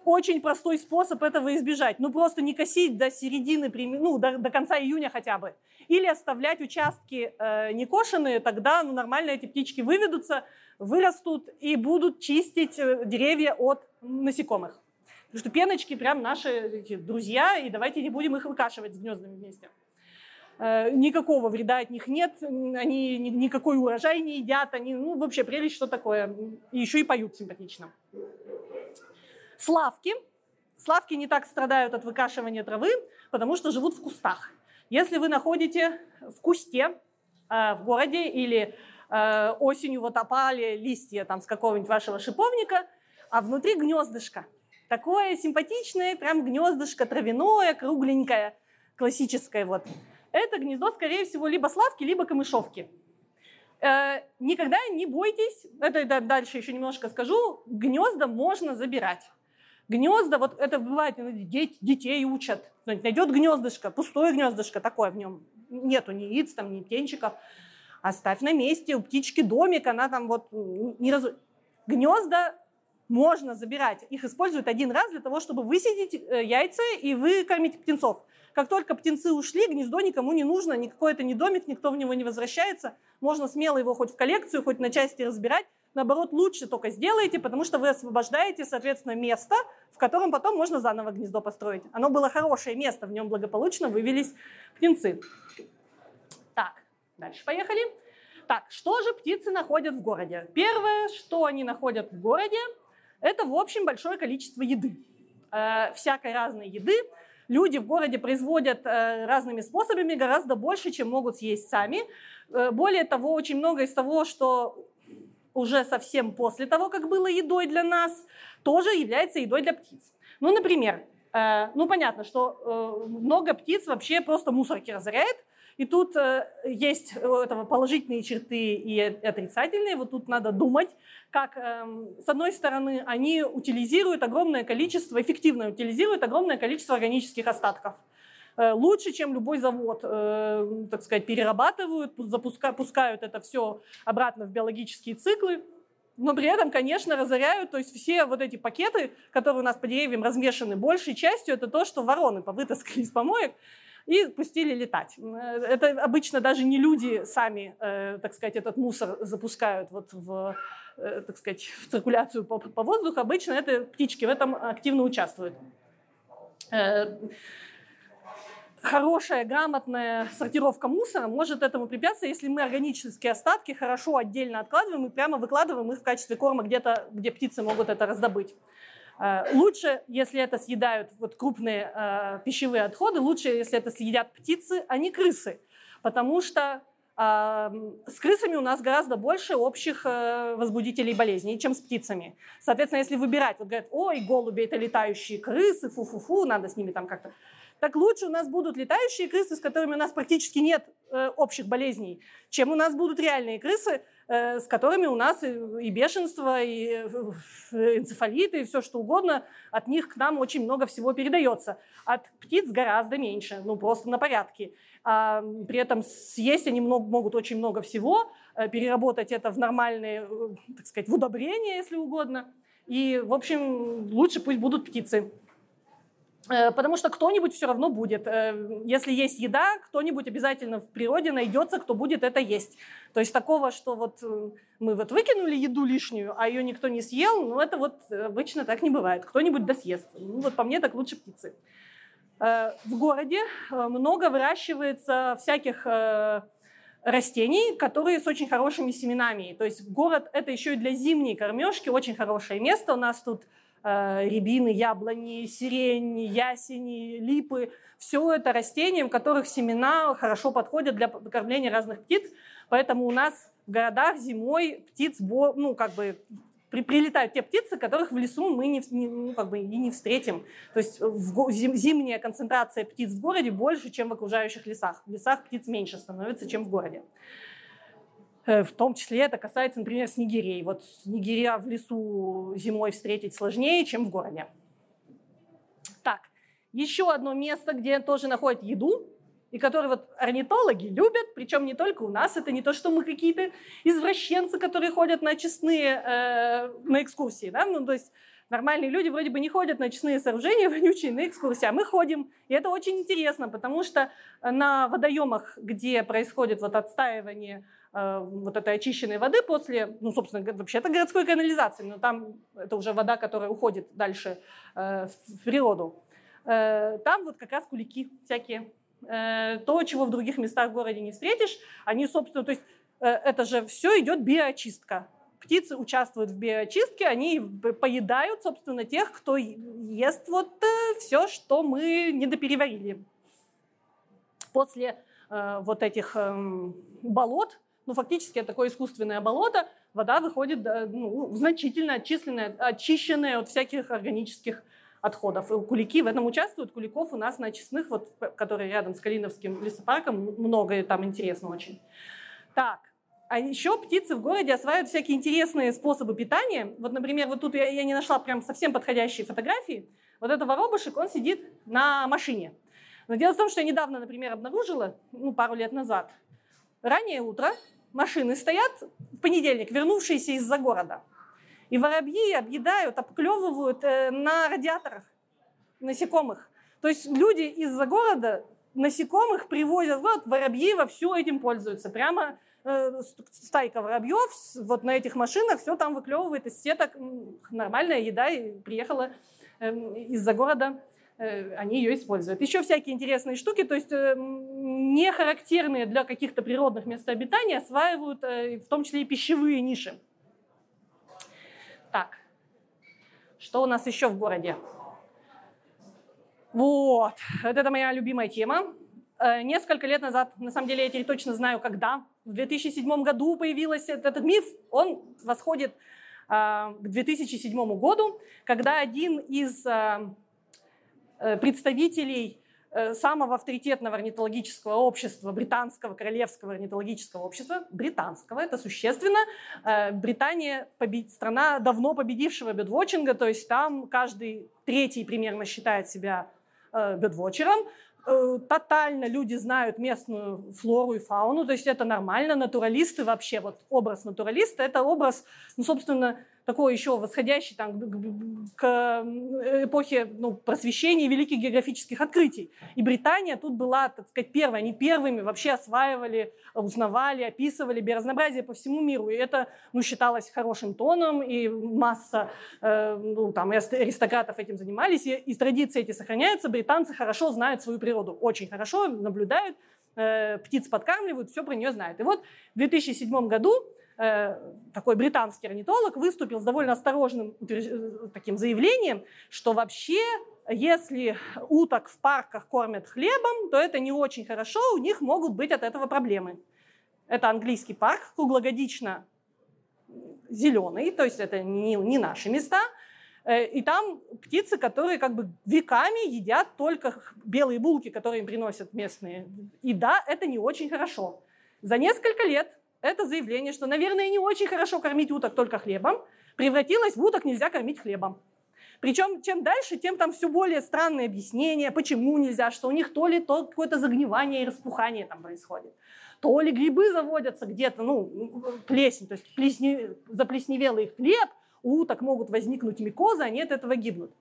очень простой способ этого избежать. Ну, просто не косить до середины, ну, до, до конца июня хотя бы. Или оставлять участки э, некошенные, тогда ну, нормально эти птички выведутся, вырастут и будут чистить э, деревья от насекомых. Потому что пеночки прям наши эти, друзья, и давайте не будем их выкашивать с гнездами вместе. Э, никакого вреда от них нет, они ни, никакой урожай не едят, они, ну, вообще прелесть, что такое. И еще и поют симпатично. Славки. Славки не так страдают от выкашивания травы, потому что живут в кустах. Если вы находите в кусте э, в городе или э, осенью вот опали листья там, с какого-нибудь вашего шиповника, а внутри гнездышко, такое симпатичное, прям гнездышко травяное, кругленькое, классическое вот. Это гнездо, скорее всего, либо славки, либо камышовки. Э, никогда не бойтесь, это дальше еще немножко скажу, гнезда можно забирать. Гнезда, вот это бывает, детей учат. Найдет гнездышко, пустое гнездышко такое в нем. Нету ни яиц, там, ни птенчиков. Оставь на месте, у птички домик, она там вот не раз... Гнезда можно забирать. Их используют один раз для того, чтобы высидеть э, яйца и выкормить птенцов. Как только птенцы ушли, гнездо никому не нужно, никакой это не домик, никто в него не возвращается. Можно смело его хоть в коллекцию, хоть на части разбирать наоборот, лучше только сделаете, потому что вы освобождаете, соответственно, место, в котором потом можно заново гнездо построить. Оно было хорошее место, в нем благополучно вывелись птенцы. Так, дальше поехали. Так, что же птицы находят в городе? Первое, что они находят в городе, это, в общем, большое количество еды. Э, всякой разной еды. Люди в городе производят э, разными способами гораздо больше, чем могут съесть сами. Э, более того, очень много из того, что уже совсем после того, как было едой для нас, тоже является едой для птиц. Ну, например, э, ну, понятно, что э, много птиц вообще просто мусорки разоряет, и тут э, есть у этого положительные черты и отрицательные. Вот тут надо думать, как, э, с одной стороны, они утилизируют огромное количество, эффективно утилизируют огромное количество органических остатков. Э, лучше, чем любой завод, э, так сказать, перерабатывают, запускают, пускают это все обратно в биологические циклы, но при этом, конечно, разоряют, то есть все вот эти пакеты, которые у нас по деревьям размешаны, большей частью это то, что вороны повытаскали из помоек и пустили летать. Э, это обычно даже не люди сами, так сказать, этот мусор запускают вот в, так сказать, в циркуляцию по, по воздуху, обычно это птички в этом активно участвуют хорошая, грамотная сортировка мусора может этому препятствовать, если мы органические остатки хорошо отдельно откладываем и прямо выкладываем их в качестве корма где-то, где птицы могут это раздобыть. Э, лучше, если это съедают вот крупные э, пищевые отходы, лучше, если это съедят птицы, а не крысы. Потому что с крысами у нас гораздо больше общих э, возбудителей болезней, чем с птицами. Соответственно, если выбирать, вот говорят, ой, голуби это летающие крысы, фу-фу-фу, надо с ними там как-то так лучше у нас будут летающие крысы, с которыми у нас практически нет э, общих болезней, чем у нас будут реальные крысы, э, с которыми у нас и, и бешенство, и э, энцефалиты, и все что угодно. От них к нам очень много всего передается. От птиц гораздо меньше, ну просто на порядке. А, при этом съесть они много, могут очень много всего, э, переработать это в нормальные, э, так сказать, в удобрения, если угодно. И, в общем, лучше пусть будут птицы. Э, потому что кто-нибудь все равно будет. Э, если есть еда, кто-нибудь обязательно в природе найдется, кто будет это есть. То есть такого, что вот э, мы вот выкинули еду лишнюю, а ее никто не съел, ну это вот обычно так не бывает. Кто-нибудь досъест. Ну вот по мне так лучше птицы. В городе много выращивается всяких растений, которые с очень хорошими семенами. То есть город – это еще и для зимней кормежки очень хорошее место. У нас тут рябины, яблони, сирень, ясени, липы. Все это растения, у которых семена хорошо подходят для кормления разных птиц. Поэтому у нас в городах зимой птиц, ну, как бы, при, прилетают те птицы, которых в лесу мы не, не, ну, как бы, и не встретим. То есть в, зим, зимняя концентрация птиц в городе больше, чем в окружающих лесах. В лесах птиц меньше становится, чем в городе. Э, в том числе это касается, например, снегирей. Вот снегиря в лесу зимой встретить сложнее, чем в городе. Так, еще одно место, где тоже находят еду, и которые вот орнитологи любят, причем не только у нас, это не то, что мы какие-то извращенцы, которые ходят на честные э, на экскурсии, да, ну, то есть нормальные люди вроде бы не ходят на честные сооружения вонючие на экскурсии, а мы ходим, и это очень интересно, потому что на водоемах, где происходит вот отстаивание вот этой очищенной воды после, ну, собственно, вообще-то городской канализации, но там это уже вода, которая уходит дальше э, в природу. Э, там вот как раз кулики всякие. То, чего в других местах в городе не встретишь, они, собственно, то есть это же все идет биоочистка. Птицы участвуют в биоочистке, они поедают, собственно, тех, кто ест вот все, что мы недопереварили. После вот этих эм, болот ну, фактически это такое искусственное болото, вода выходит ну, значительно очищенная, очищенная от всяких органических отходов. И кулики в этом участвуют. Куликов у нас на честных, вот, которые рядом с Калиновским лесопарком, много там интересно очень. Так, а еще птицы в городе осваивают всякие интересные способы питания. Вот, например, вот тут я, я не нашла прям совсем подходящие фотографии. Вот это воробушек, он сидит на машине. Но дело в том, что я недавно, например, обнаружила, ну, пару лет назад, раннее утро, машины стоят в понедельник, вернувшиеся из-за города. И воробьи объедают, обклевывают э, на радиаторах насекомых. То есть люди из-за города насекомых привозят в город, воробьи во все этим пользуются. Прямо э, стайка воробьев вот на этих машинах все там выклевывает из сеток. Нормальная еда и приехала э, из-за города они ее используют. Еще всякие интересные штуки, то есть э, не характерные для каких-то природных мест обитания, осваивают э, в том числе и пищевые ниши. Так, что у нас еще в городе? Вот, вот это моя любимая тема. Несколько лет назад, на самом деле я теперь точно знаю, когда, в 2007 году появился этот миф, он восходит к 2007 году, когда один из Э, представителей э, самого авторитетного орнитологического общества, британского королевского орнитологического общества, британского, это существенно. Э, Британия страна давно победившего бедвотчинга, то есть там каждый третий примерно считает себя бедвотчером. Тотально люди знают местную флору и фауну, то есть это нормально. Натуралисты вообще, вот образ натуралиста, это образ, ну, собственно, такой еще восходящий там, к эпохе ну, просвещения и великих географических открытий. И Британия тут была, так сказать, первой. Они первыми вообще осваивали, узнавали, описывали биоразнообразие по всему миру. И это ну, считалось хорошим тоном, и масса э, ну, там, аристократов этим занимались. И, и традиции эти сохраняются. Британцы хорошо знают свою природу, очень хорошо наблюдают, э, птиц подкармливают, все про нее знают. И вот в 2007 году Э, такой британский орнитолог выступил с довольно осторожным э, таким заявлением, что вообще если уток в парках кормят хлебом, то это не очень хорошо, у них могут быть от этого проблемы. Это английский парк, круглогодично зеленый, то есть это не, не наши места. Э, и там птицы, которые как бы веками едят только белые булки, которые им приносят местные. И да, это не очень хорошо. За несколько лет это заявление, что, наверное, не очень хорошо кормить уток только хлебом, превратилось в уток нельзя кормить хлебом. Причем чем дальше, тем там все более странные объяснения, почему нельзя, что у них то ли то какое-то загнивание и распухание там происходит, то ли грибы заводятся где-то, ну, плесень, то есть плесни, заплесневелый хлеб, у уток могут возникнуть микозы, они от этого гибнут.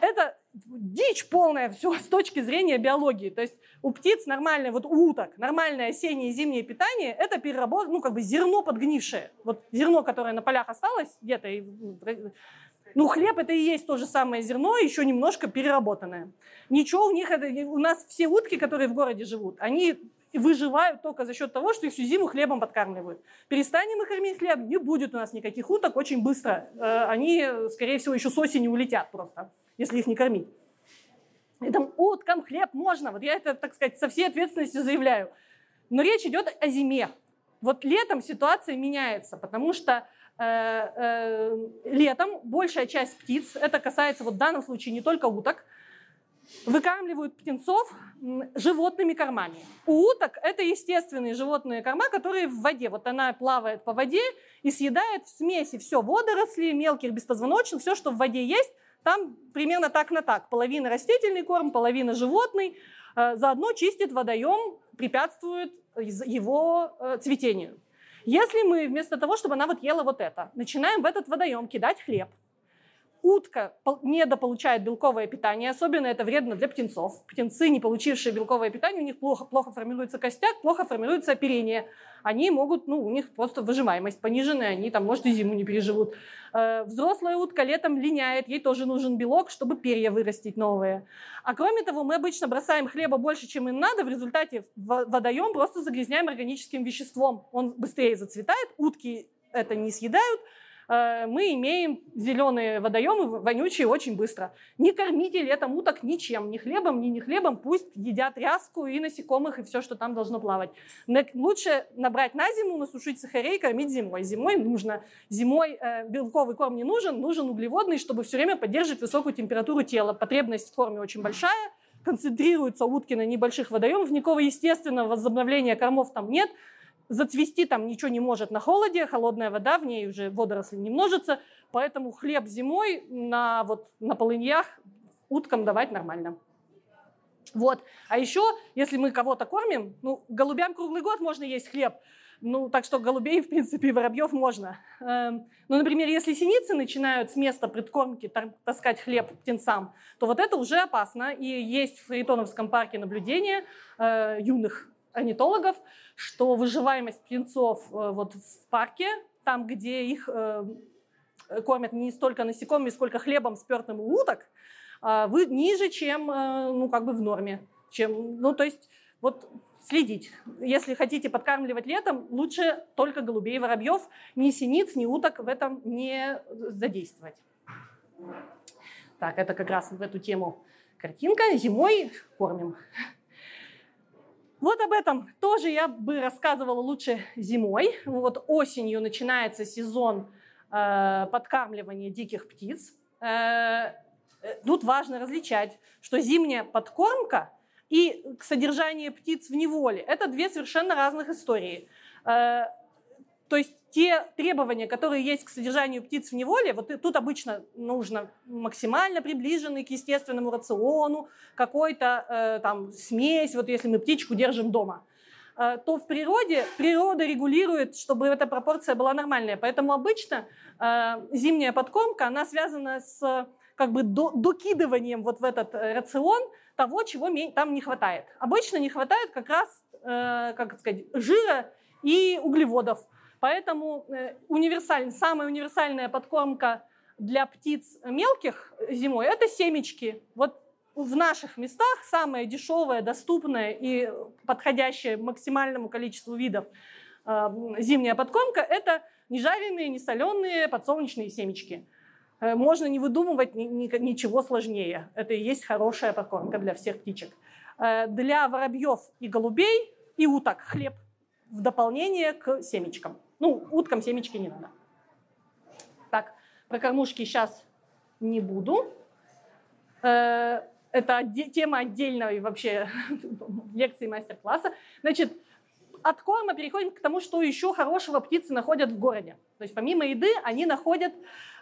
Это дичь полная все с точки зрения биологии. То есть у птиц нормальное, вот у уток, нормальное осеннее и зимнее питание – это переработка, ну как бы зерно подгнившее. Вот зерно, которое на полях осталось где-то, ну, хлеб это и есть то же самое зерно, еще немножко переработанное. Ничего у них, это, у нас все утки, которые в городе живут, они выживают только за счет того, что их всю зиму хлебом подкармливают. Перестанем их кормить хлеб, не будет у нас никаких уток очень быстро. Э, они, скорее всего, еще с осени улетят просто, если их не кормить. И там уткам хлеб можно, вот я это, так сказать, со всей ответственностью заявляю. Но речь идет о зиме. Вот летом ситуация меняется, потому что э, э, летом большая часть птиц, это касается вот в данном случае не только уток, выкармливают птенцов животными кормами. У уток это естественные животные корма, которые в воде. Вот она плавает по воде и съедает в смеси все водоросли, мелких беспозвоночных, все, что в воде есть, там примерно так на так. Половина растительный корм, половина животный. Э, заодно чистит водоем, препятствует его э, цветению. Если мы вместо того, чтобы она вот ела вот это, начинаем в этот водоем кидать хлеб, утка недополучает белковое питание, особенно это вредно для птенцов. Птенцы, не получившие белковое питание, у них плохо, плохо формируется костяк, плохо формируется оперение. Они могут, ну, у них просто выжимаемость пониженная, они там, может, и зиму не переживут. Э, взрослая утка летом линяет, ей тоже нужен белок, чтобы перья вырастить новые. А кроме того, мы обычно бросаем хлеба больше, чем им надо, в результате водоем просто загрязняем органическим веществом. Он быстрее зацветает, утки это не съедают, мы имеем зеленые водоемы, вонючие очень быстро. Не кормите летом уток ничем, ни хлебом, ни не хлебом, пусть едят ряску и насекомых, и все, что там должно плавать. Лучше набрать на зиму, насушить сахарей, кормить зимой. Зимой нужно, зимой э, белковый корм не нужен, нужен углеводный, чтобы все время поддерживать высокую температуру тела. Потребность в корме очень большая, концентрируются утки на небольших водоемах, никакого естественного возобновления кормов там нет, Зацвести там ничего не может на холоде, холодная вода, в ней уже водоросли не множатся, поэтому хлеб зимой на, вот, на полыньях уткам давать нормально. Вот. А еще, если мы кого-то кормим, ну, голубям круглый год можно есть хлеб, ну, так что голубей, в принципе, и воробьев можно. Эм, ну, например, если синицы начинают с места предкормки таскать хлеб птенцам, то вот это уже опасно. И есть в Фаритоновском парке наблюдения э, юных орнитологов, что выживаемость птенцов э, вот в парке, там, где их э, кормят не столько насекомыми, сколько хлебом, спертым у уток, э, вы ниже, чем ну, как бы в норме. Чем, ну, то есть вот следить. Если хотите подкармливать летом, лучше только голубей и воробьев, ни синиц, ни уток в этом не задействовать. Так, это как раз в эту тему картинка. Зимой кормим. Вот об этом тоже я бы рассказывала лучше зимой. Вот осенью начинается сезон э, подкармливания диких птиц. Э, э, тут важно различать, что зимняя подкормка и содержание птиц в неволе – это две совершенно разных истории. Э, то есть те требования, которые есть к содержанию птиц в неволе, вот тут обычно нужно максимально приближенный к естественному рациону, какой-то э, там смесь, вот если мы птичку держим дома, э, то в природе природа регулирует, чтобы эта пропорция была нормальная. Поэтому обычно э, зимняя подкормка, она связана с как бы до, докидыванием вот в этот э, рацион того, чего там не хватает. Обычно не хватает как раз, э, как сказать, жира и углеводов. Поэтому э, универсаль, самая универсальная подкормка для птиц мелких зимой – это семечки. Вот в наших местах самая дешевая, доступная и подходящая максимальному количеству видов э, зимняя подкормка – это не жареные, не соленые подсолнечные семечки. Э, можно не выдумывать ничего сложнее. Это и есть хорошая подкормка для всех птичек. Для воробьев и голубей и уток хлеб в дополнение к семечкам. Ну, уткам семечки не надо. Так, про кормушки сейчас не буду. Э, это тема отдельной вообще лекции мастер-класса. Значит, от корма переходим к тому, что еще хорошего птицы находят в городе. То есть помимо еды они находят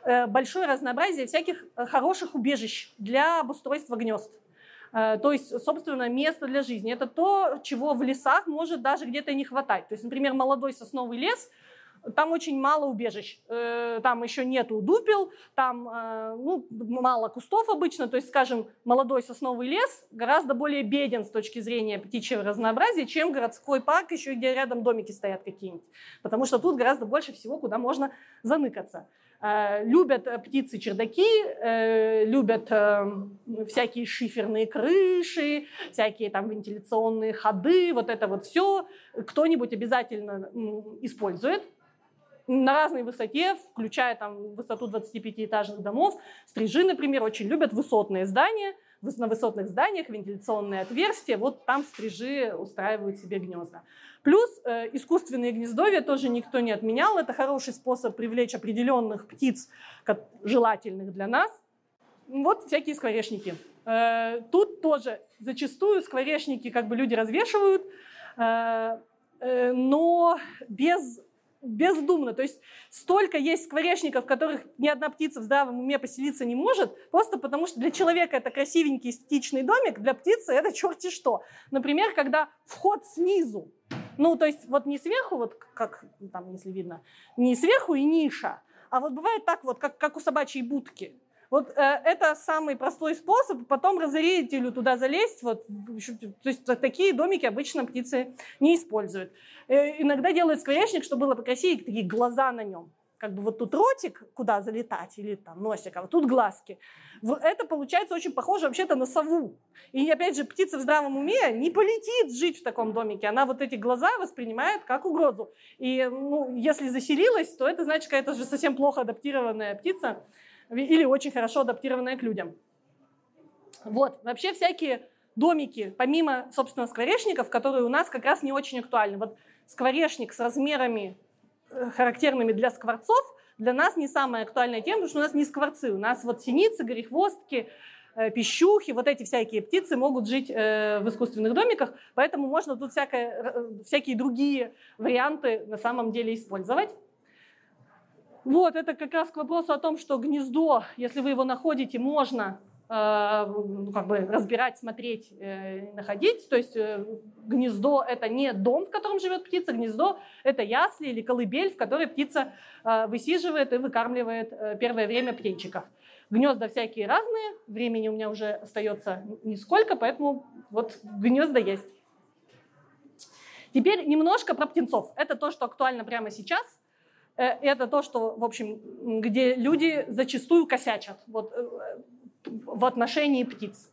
э, большое разнообразие всяких э, хороших убежищ для обустройства гнезд. То есть, собственно, место для жизни. Это то, чего в лесах может даже где-то не хватать. То есть, например, молодой сосновый лес – там очень мало убежищ. Э, там еще нету дупел, там э, ну, мало кустов обычно. То есть, скажем, молодой сосновый лес гораздо более беден с точки зрения птичьего разнообразия, чем городской парк, еще где рядом домики стоят какие-нибудь. Потому что тут гораздо больше всего, куда можно заныкаться. Э, любят птицы чердаки, любят всякие шиферные крыши, всякие там вентиляционные ходы, вот это вот все кто-нибудь обязательно использует на разной высоте, включая там высоту 25-этажных домов. Стрижи, например, очень любят высотные здания, на высотных зданиях вентиляционные отверстия, вот там стрижи устраивают себе гнезда. Плюс э, искусственные гнездовья тоже никто не отменял. Это хороший способ привлечь определенных птиц, как, желательных для нас. Вот всякие скворечники. Э, тут тоже зачастую скворечники как бы люди развешивают, э, э, но без бездумно. То есть столько есть скворечников, в которых ни одна птица в здравом уме поселиться не может, просто потому что для человека это красивенький эстетичный домик, для птицы это черти что. Например, когда вход снизу, ну, то есть вот не сверху, вот как там, если видно, не сверху и ниша, а вот бывает так вот, как, как у собачьей будки. Вот э, это самый простой способ, потом разорителю туда залезть. Вот, то есть такие домики обычно птицы не используют. Э, иногда делают скворечник, чтобы было покрасивее, такие глаза на нем. Как бы вот тут ротик, куда залетать, или там носик, а вот тут глазки. Это получается очень похоже вообще-то на сову. И опять же, птица в здравом уме не полетит жить в таком домике. Она вот эти глаза воспринимает как угрозу. И ну, если заселилась, то это значит, какая-то же совсем плохо адаптированная птица или очень хорошо адаптированная к людям. Вот, вообще всякие домики, помимо, собственно, скворечников, которые у нас как раз не очень актуальны. Вот скворечник с размерами, э, характерными для скворцов, для нас не самая актуальная тема, потому что у нас не скворцы. У нас вот синицы, горехвостки, э, пищухи, вот эти всякие птицы могут жить э, в искусственных домиках, поэтому можно тут всякое, всякие другие варианты на самом деле использовать. Вот, это как раз к вопросу о том, что гнездо, если вы его находите, можно э, ну, как бы разбирать, смотреть, э, находить. То есть э, гнездо – это не дом, в котором живет птица, гнездо – это ясли или колыбель, в которой птица высиживает и выкармливает первое время птенчиков. Гнезда всякие разные, времени у меня уже остается нисколько, поэтому вот гнезда есть. Теперь немножко про птенцов. Это то, что актуально прямо сейчас – это то, что, в общем, где люди зачастую косячат вот, э, в отношении птиц.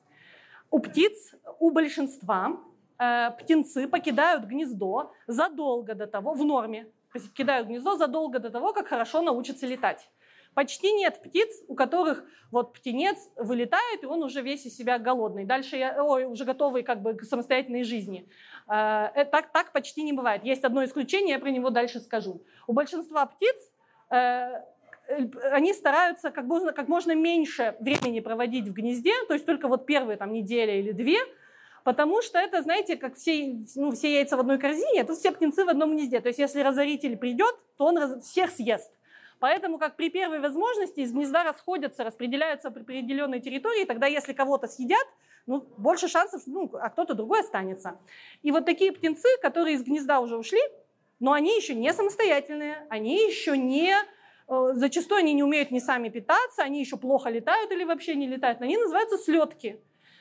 У птиц, у большинства э, птенцы покидают гнездо задолго до того, в норме, покидают гнездо задолго до того, как хорошо научатся летать. Почти нет птиц, у которых вот птенец вылетает, и он уже весь из себя голодный. Дальше я, ой, уже готовый как бы к самостоятельной жизни. Э, так, так почти не бывает. Есть одно исключение, я про него дальше скажу. У большинства птиц э, они стараются как можно, как можно меньше времени проводить в гнезде, то есть только вот первые там неделя или две, потому что это, знаете, как все, ну, все яйца в одной корзине, это все птенцы в одном гнезде. То есть если разоритель придет, то он всех съест. Поэтому как при первой возможности из гнезда расходятся, распределяются по определенной территории, тогда если кого-то съедят, ну, больше шансов, ну, а кто-то другой останется. И вот такие птенцы, которые из гнезда уже ушли, но они еще не самостоятельные, они еще не э, Зачастую они не умеют ни сами питаться, они еще плохо летают или вообще не летают. Они называются слетки.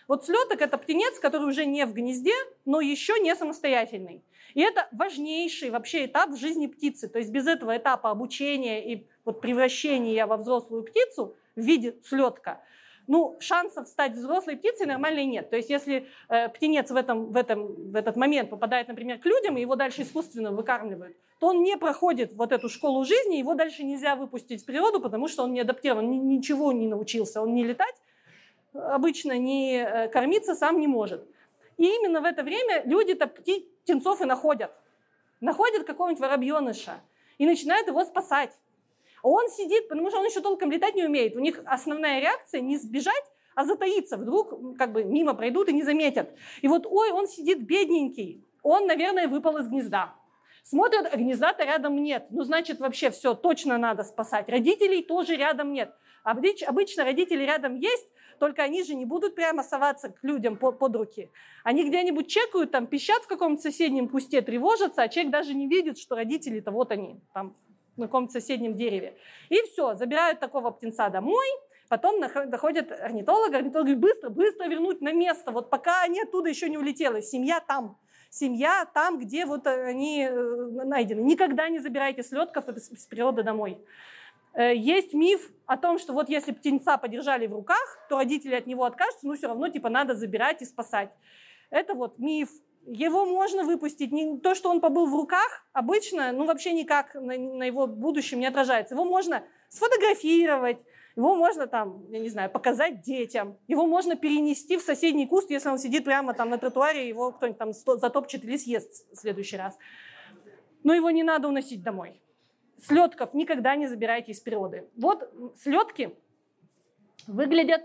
Вот слеток – это птенец, который уже не в гнезде, но еще не самостоятельный. И это важнейший вообще этап в жизни птицы. То есть без этого этапа обучения и вот превращения во взрослую птицу в виде слетка, ну, шансов стать взрослой птицей нормальной нет. То есть если э, птенец в, этом, в, этом, в этот момент попадает, например, к людям, и его дальше искусственно выкармливают, то он не проходит вот эту школу жизни, его дальше нельзя выпустить в природу, потому что он не адаптирован, ничего не научился, он не летать обычно, не э, кормиться сам не может. И именно в это время люди-то птенцов и находят. Находят какого-нибудь воробьеныша и начинают его спасать. Он сидит, потому что он еще толком летать не умеет. У них основная реакция не сбежать, а затаиться. Вдруг как бы мимо пройдут и не заметят. И вот, ой, он сидит бедненький. Он, наверное, выпал из гнезда. Смотрят, а гнезда-то рядом нет. Ну, значит, вообще все, точно надо спасать. Родителей тоже рядом нет. Обычно родители рядом есть, только они же не будут прямо соваться к людям под, руки. Они где-нибудь чекают, там, пищат в каком-то соседнем кусте, тревожатся, а человек даже не видит, что родители-то вот они, там, на каком-то соседнем дереве. И все, забирают такого птенца домой, потом доходят орнитолог, орнитолог говорит, быстро, быстро вернуть на место, вот пока они оттуда еще не улетели, семья там. Семья там, где вот они э, найдены. Никогда не забирайте слетков из природы домой. Э, есть миф о том, что вот если птенца подержали в руках, то родители от него откажутся, но все равно типа надо забирать и спасать. Это вот миф. Его можно выпустить. Не, то, что он побыл в руках, обычно, ну вообще никак на, на его будущем не отражается. Его можно сфотографировать, его можно там, я не знаю, показать детям, его можно перенести в соседний куст, если он сидит прямо там на тротуаре, его кто-нибудь там затопчет или съест в следующий раз. Но его не надо уносить домой слетков никогда не забирайте из природы. Вот слетки выглядят...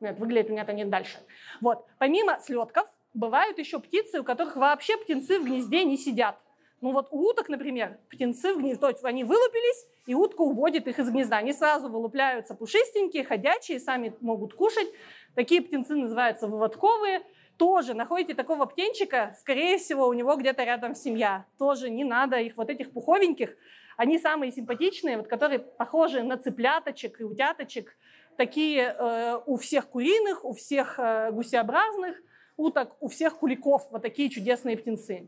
Нет, выглядят у меня это не дальше. Вот, помимо слетков, бывают еще птицы, у которых вообще птенцы в гнезде не сидят. Ну вот у уток, например, птенцы в гнезде, то есть они вылупились, и утка уводит их из гнезда. Они сразу вылупляются пушистенькие, ходячие, сами могут кушать. Такие птенцы называются выводковые. Тоже находите такого птенчика, скорее всего, у него где-то рядом семья. Тоже не надо их вот этих пуховеньких они самые симпатичные, вот, которые похожи на цыпляточек и утяточек, такие э, у всех куриных, у всех э, гусеобразных уток, у всех куликов, вот такие чудесные птенцы.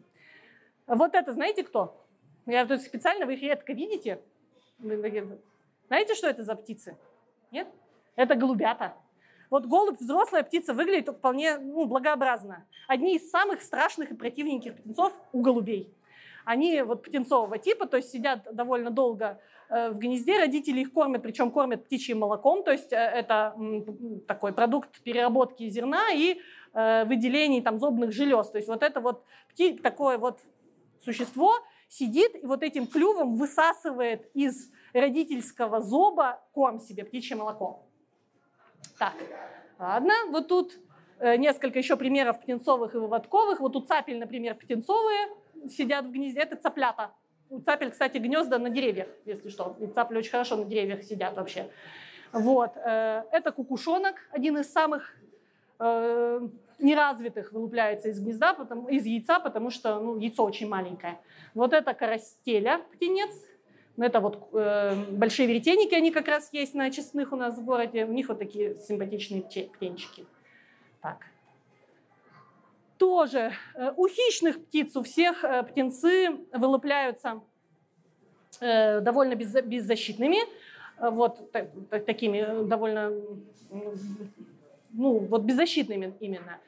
Вот это знаете кто? Я тут специально, вы их редко видите. Знаете, что это за птицы? Нет? Это голубята. Вот голубь, взрослая птица, выглядит вполне ну, благообразно. Одни из самых страшных и противненьких птенцов у голубей. Они вот птенцового типа, то есть сидят довольно долго э, в гнезде, родители их кормят, причем кормят птичьим молоком, то есть э, это такой продукт переработки зерна и э, выделений там зобных желез. То есть вот это вот такое вот существо сидит и вот этим клювом высасывает из родительского зоба корм себе, птичье молоко. Так, ладно, вот тут несколько еще примеров птенцовых и выводковых. Вот у цапель, например, птенцовые сидят в гнезде, это цаплята. У цапель, кстати, гнезда на деревьях, если что. И цапли очень хорошо на деревьях сидят вообще. Вот. Э, это кукушонок, один из самых э, неразвитых вылупляется из гнезда, потому, из яйца, потому что ну, яйцо очень маленькое. Вот это коростеля, птенец. Ну, это вот э, большие веретенники, они как раз есть на честных у нас в городе. У них вот такие симпатичные птенчики. Так тоже э, у хищных птиц, у всех э, птенцы вылупляются э, довольно беззащитными, вот такими довольно, ну, вот беззащитными именно.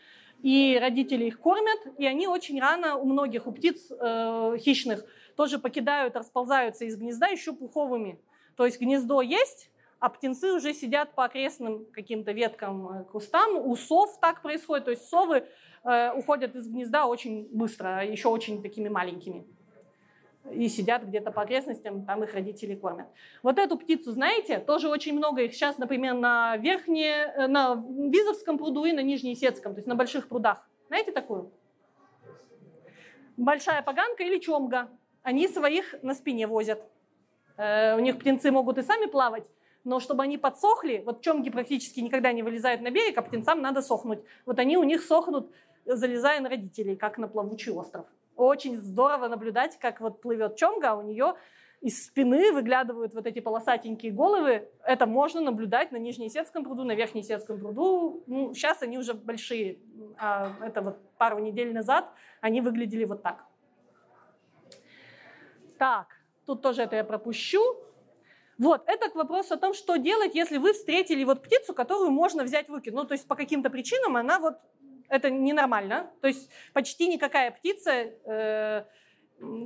И родители их кормят, и они очень рано у многих, у птиц э, хищных, тоже покидают, расползаются из гнезда еще пуховыми. То есть гнездо есть, а птенцы уже сидят по окрестным каким-то веткам, кустам. У сов так происходит, то есть совы Э, уходят из гнезда очень быстро, еще очень такими маленькими. И сидят где-то по окрестностям, там их родители кормят. Вот эту птицу, знаете, тоже очень много их сейчас, например, на верхнее, э, на Визовском пруду и на Нижнеесецком, то есть на больших прудах. Знаете такую? Большая поганка или чомга. Они своих на спине возят. Э, у них птенцы могут и сами плавать, но чтобы они подсохли, вот чомги практически никогда не вылезают на берег, а птенцам надо сохнуть. Вот они у них сохнут залезая на родителей, как на плавучий остров. Очень здорово наблюдать, как вот плывет чомга, а у нее из спины выглядывают вот эти полосатенькие головы. Это можно наблюдать на Нижнеесецком пруду, на Верхнеесецком пруду. Ну, сейчас они уже большие, а это вот пару недель назад они выглядели вот так. Так, тут тоже это я пропущу. Вот, это к вопросу о том, что делать, если вы встретили вот птицу, которую можно взять в руки. Ну, то есть по каким-то причинам она вот это ненормально. То есть почти никакая птица, э,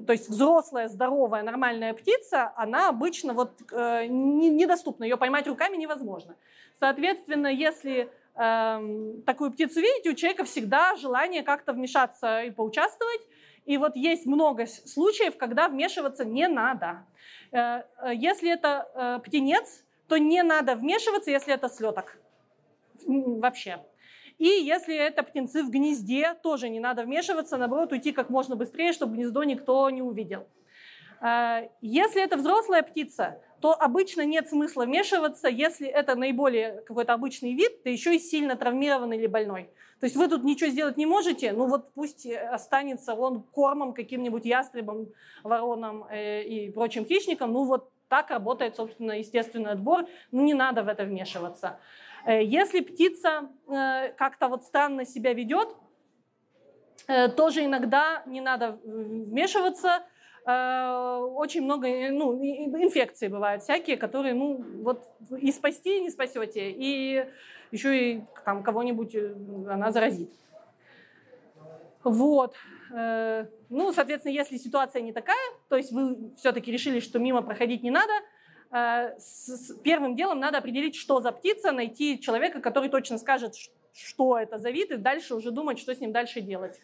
то есть взрослая, здоровая, нормальная птица, она обычно вот э, не, недоступна, ее поймать руками невозможно. Соответственно, если э, такую птицу видите, у человека всегда желание как-то вмешаться и поучаствовать. И вот есть много случаев, когда вмешиваться не надо. Э, э если это э, птенец, то не надо вмешиваться, если это слеток. Вообще. И если это птенцы в гнезде, тоже не надо вмешиваться, наоборот, уйти как можно быстрее, чтобы гнездо никто не увидел. Э, если это взрослая птица, то обычно нет смысла вмешиваться, если это наиболее какой-то обычный вид, да еще и сильно травмированный или больной. То есть вы тут ничего сделать не можете, ну вот пусть останется он кормом каким-нибудь ястребом, вороном э, и прочим хищникам, ну вот так работает, собственно, естественный отбор, ну не надо в это вмешиваться. Э, если птица э, как-то вот странно себя ведет, э, тоже иногда не надо вмешиваться, очень много ну, инфекций бывают всякие, которые, ну, вот и спасти не спасете, и еще и там кого-нибудь она заразит. Вот. Ну, соответственно, если ситуация не такая, то есть вы все-таки решили, что мимо проходить не надо, с первым делом надо определить, что за птица, найти человека, который точно скажет, что это за вид, и дальше уже думать, что с ним дальше делать.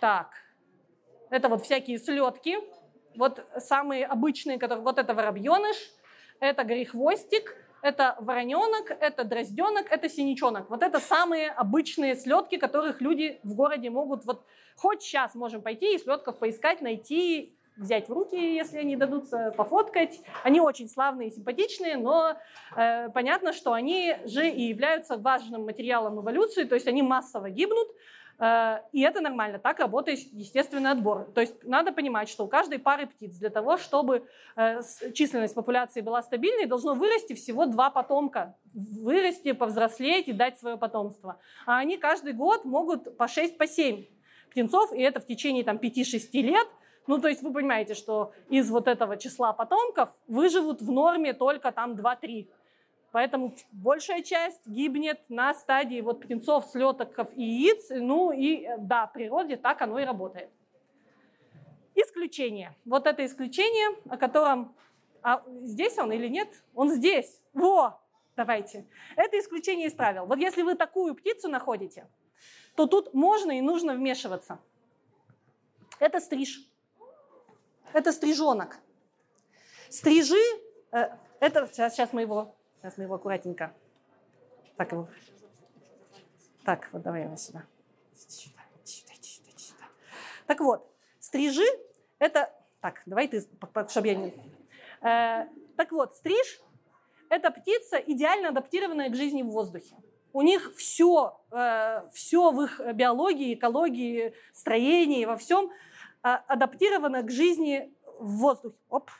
Так. Это вот всякие слетки. Вот самые обычные, которые... Вот это воробьеныш, это грехвостик, это вороненок, это дрозденок, это синичонок. Вот это самые обычные слетки, которых люди в городе могут... Вот хоть сейчас можем пойти и слетков поискать, найти, взять в руки, если они дадутся, пофоткать. Они очень славные и симпатичные, но э, понятно, что они же и являются важным материалом эволюции, то есть они массово гибнут, Э, и это нормально, так работает естественный отбор. То есть надо понимать, что у каждой пары птиц для того, чтобы э, численность популяции была стабильной, должно вырасти всего два потомка. Вырасти, повзрослеть и дать свое потомство. А они каждый год могут по 6, по 7 птенцов, и это в течение там, 5-6 лет. Ну, то есть вы понимаете, что из вот этого числа потомков выживут в норме только там 2-3. Поэтому большая часть гибнет на стадии вот птенцов, слетоков и яиц. Ну и э, да, в природе так оно и работает. Исключение. Вот это исключение, о котором... А здесь он или нет? Он здесь. Во! Давайте. Это исключение из правил. Вот если вы такую птицу находите, то тут можно и нужно вмешиваться. Это стриж. Это стрижонок. Стрижи, э, это сейчас мы его Сейчас мы его аккуратненько. Так его. Так, вот давай его сюда. Так вот, стрижи – это… Так, давай ты, чтобы я не… Э, так вот, стриж – это птица, идеально адаптированная к жизни в воздухе. У них все, э, все в их биологии, экологии, строении, во всем э, адаптировано к жизни в воздухе. Оп.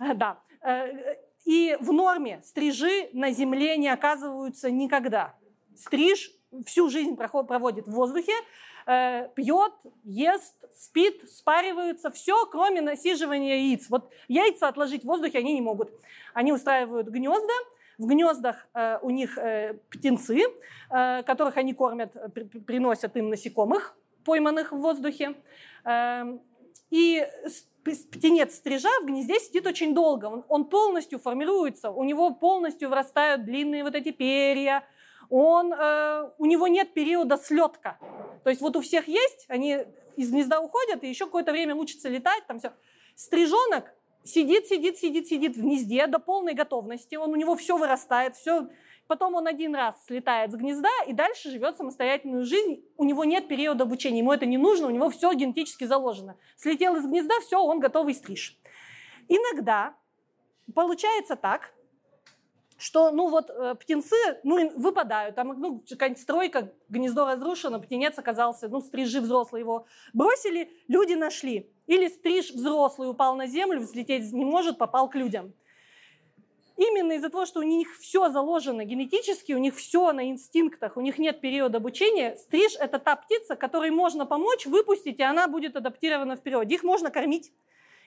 Э, да. Э, и в норме стрижи на земле не оказываются никогда. Стриж всю жизнь проводит в воздухе, э, пьет, ест, спит, спариваются, все, кроме насиживания яиц. Вот яйца отложить в воздухе они не могут. Они устраивают гнезда, в гнездах э, у них э, птенцы, э, которых они кормят, при, приносят им насекомых, пойманных в воздухе. Э, и птенец стрижа в гнезде сидит очень долго, он, он полностью формируется, у него полностью вырастают длинные вот эти перья, он, э, у него нет периода слетка. То есть вот у всех есть, они из гнезда уходят и еще какое-то время учатся летать, там все. Стрижонок сидит, сидит, сидит, сидит в гнезде до полной готовности, он, у него все вырастает, все потом он один раз слетает с гнезда и дальше живет самостоятельную жизнь. У него нет периода обучения, ему это не нужно, у него все генетически заложено. Слетел из гнезда, все, он готовый стриж. Иногда получается так, что, ну вот, э, птенцы, ну, выпадают, там, ну, стройка, гнездо разрушено, птенец оказался, ну, стрижи взрослый его бросили, люди нашли. Или стриж взрослый упал на землю, взлететь не может, попал к людям именно из-за того, что у них все заложено генетически, у них все на инстинктах, у них нет периода обучения, стриж – это та птица, которой можно помочь, выпустить, и она будет адаптирована в природе. Их можно кормить,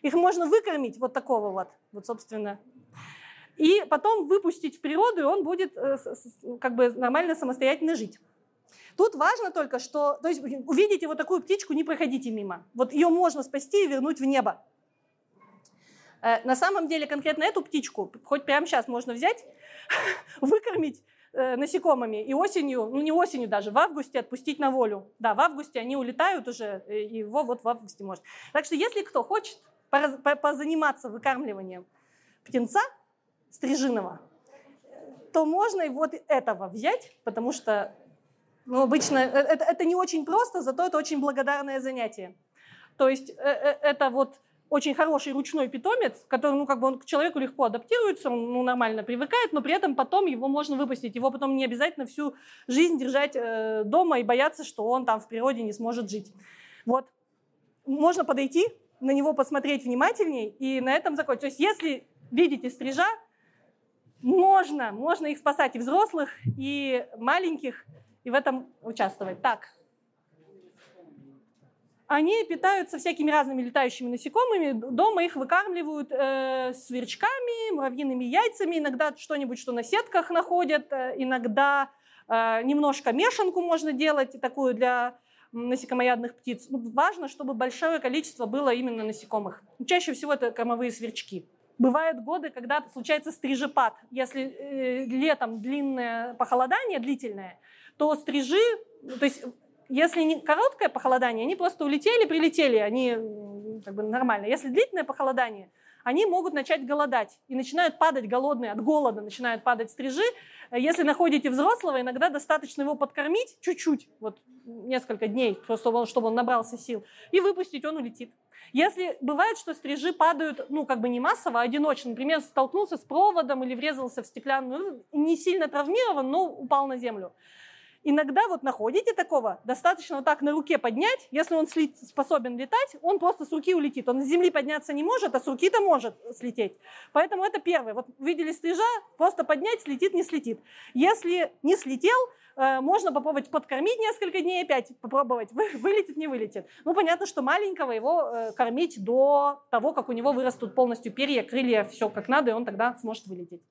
их можно выкормить вот такого вот, вот собственно. И потом выпустить в природу, и он будет э, как бы нормально самостоятельно жить. Тут важно только, что, то есть увидите вот такую птичку, не проходите мимо. Вот ее можно спасти и вернуть в небо. Э, на самом деле конкретно эту птичку хоть прямо сейчас можно взять, выкормить э, насекомыми и осенью, ну не осенью даже, в августе отпустить на волю. Да, в августе они улетают уже, э, и его вот в августе может. Так что если кто хочет позаниматься выкармливанием птенца стрижиного, то можно и вот этого взять, потому что ну, обычно это, это не очень просто, зато это очень благодарное занятие. То есть это вот очень хороший ручной питомец, который, ну, как бы он к человеку легко адаптируется, он ну, нормально привыкает, но при этом потом его можно выпустить. Его потом не обязательно всю жизнь держать э, дома и бояться, что он там в природе не сможет жить. Вот. Можно подойти, на него посмотреть внимательнее и на этом закончить. То есть если видите стрижа, можно, можно их спасать и взрослых, и маленьких, и в этом участвовать. Так, они питаются всякими разными летающими насекомыми. Дома их выкармливают э, сверчками, муравьиными яйцами, иногда что-нибудь, что на сетках находят, э, иногда э, немножко мешанку можно делать, такую для насекомоядных птиц. Ну, важно, чтобы большое количество было именно насекомых. Чаще всего это кормовые сверчки. Бывают годы, когда случается стрижепад. Если э, летом длинное похолодание, длительное, то стрижи, то есть если не короткое похолодание, они просто улетели, прилетели, они как бы нормально. Если длительное похолодание, они могут начать голодать и начинают падать голодные, от голода начинают падать стрижи. Если находите взрослого, иногда достаточно его подкормить чуть-чуть, вот несколько дней, просто чтобы он, чтобы он набрался сил, и выпустить, он улетит. Если бывает, что стрижи падают, ну, как бы не массово, а одиночно, например, столкнулся с проводом или врезался в стеклянную, ну, не сильно травмирован, но упал на землю. Иногда вот находите такого, достаточно вот так на руке поднять, если он способен летать, он просто с руки улетит. Он с земли подняться не может, а с руки-то может слететь. Поэтому это первое. Вот видели стрижа, просто поднять, слетит, не слетит. Если не слетел, э, можно попробовать подкормить несколько дней, опять попробовать, вылетит, не вылетит. Ну, понятно, что маленького его э, кормить до того, как у него вырастут полностью перья, крылья, все как надо, и он тогда сможет вылететь.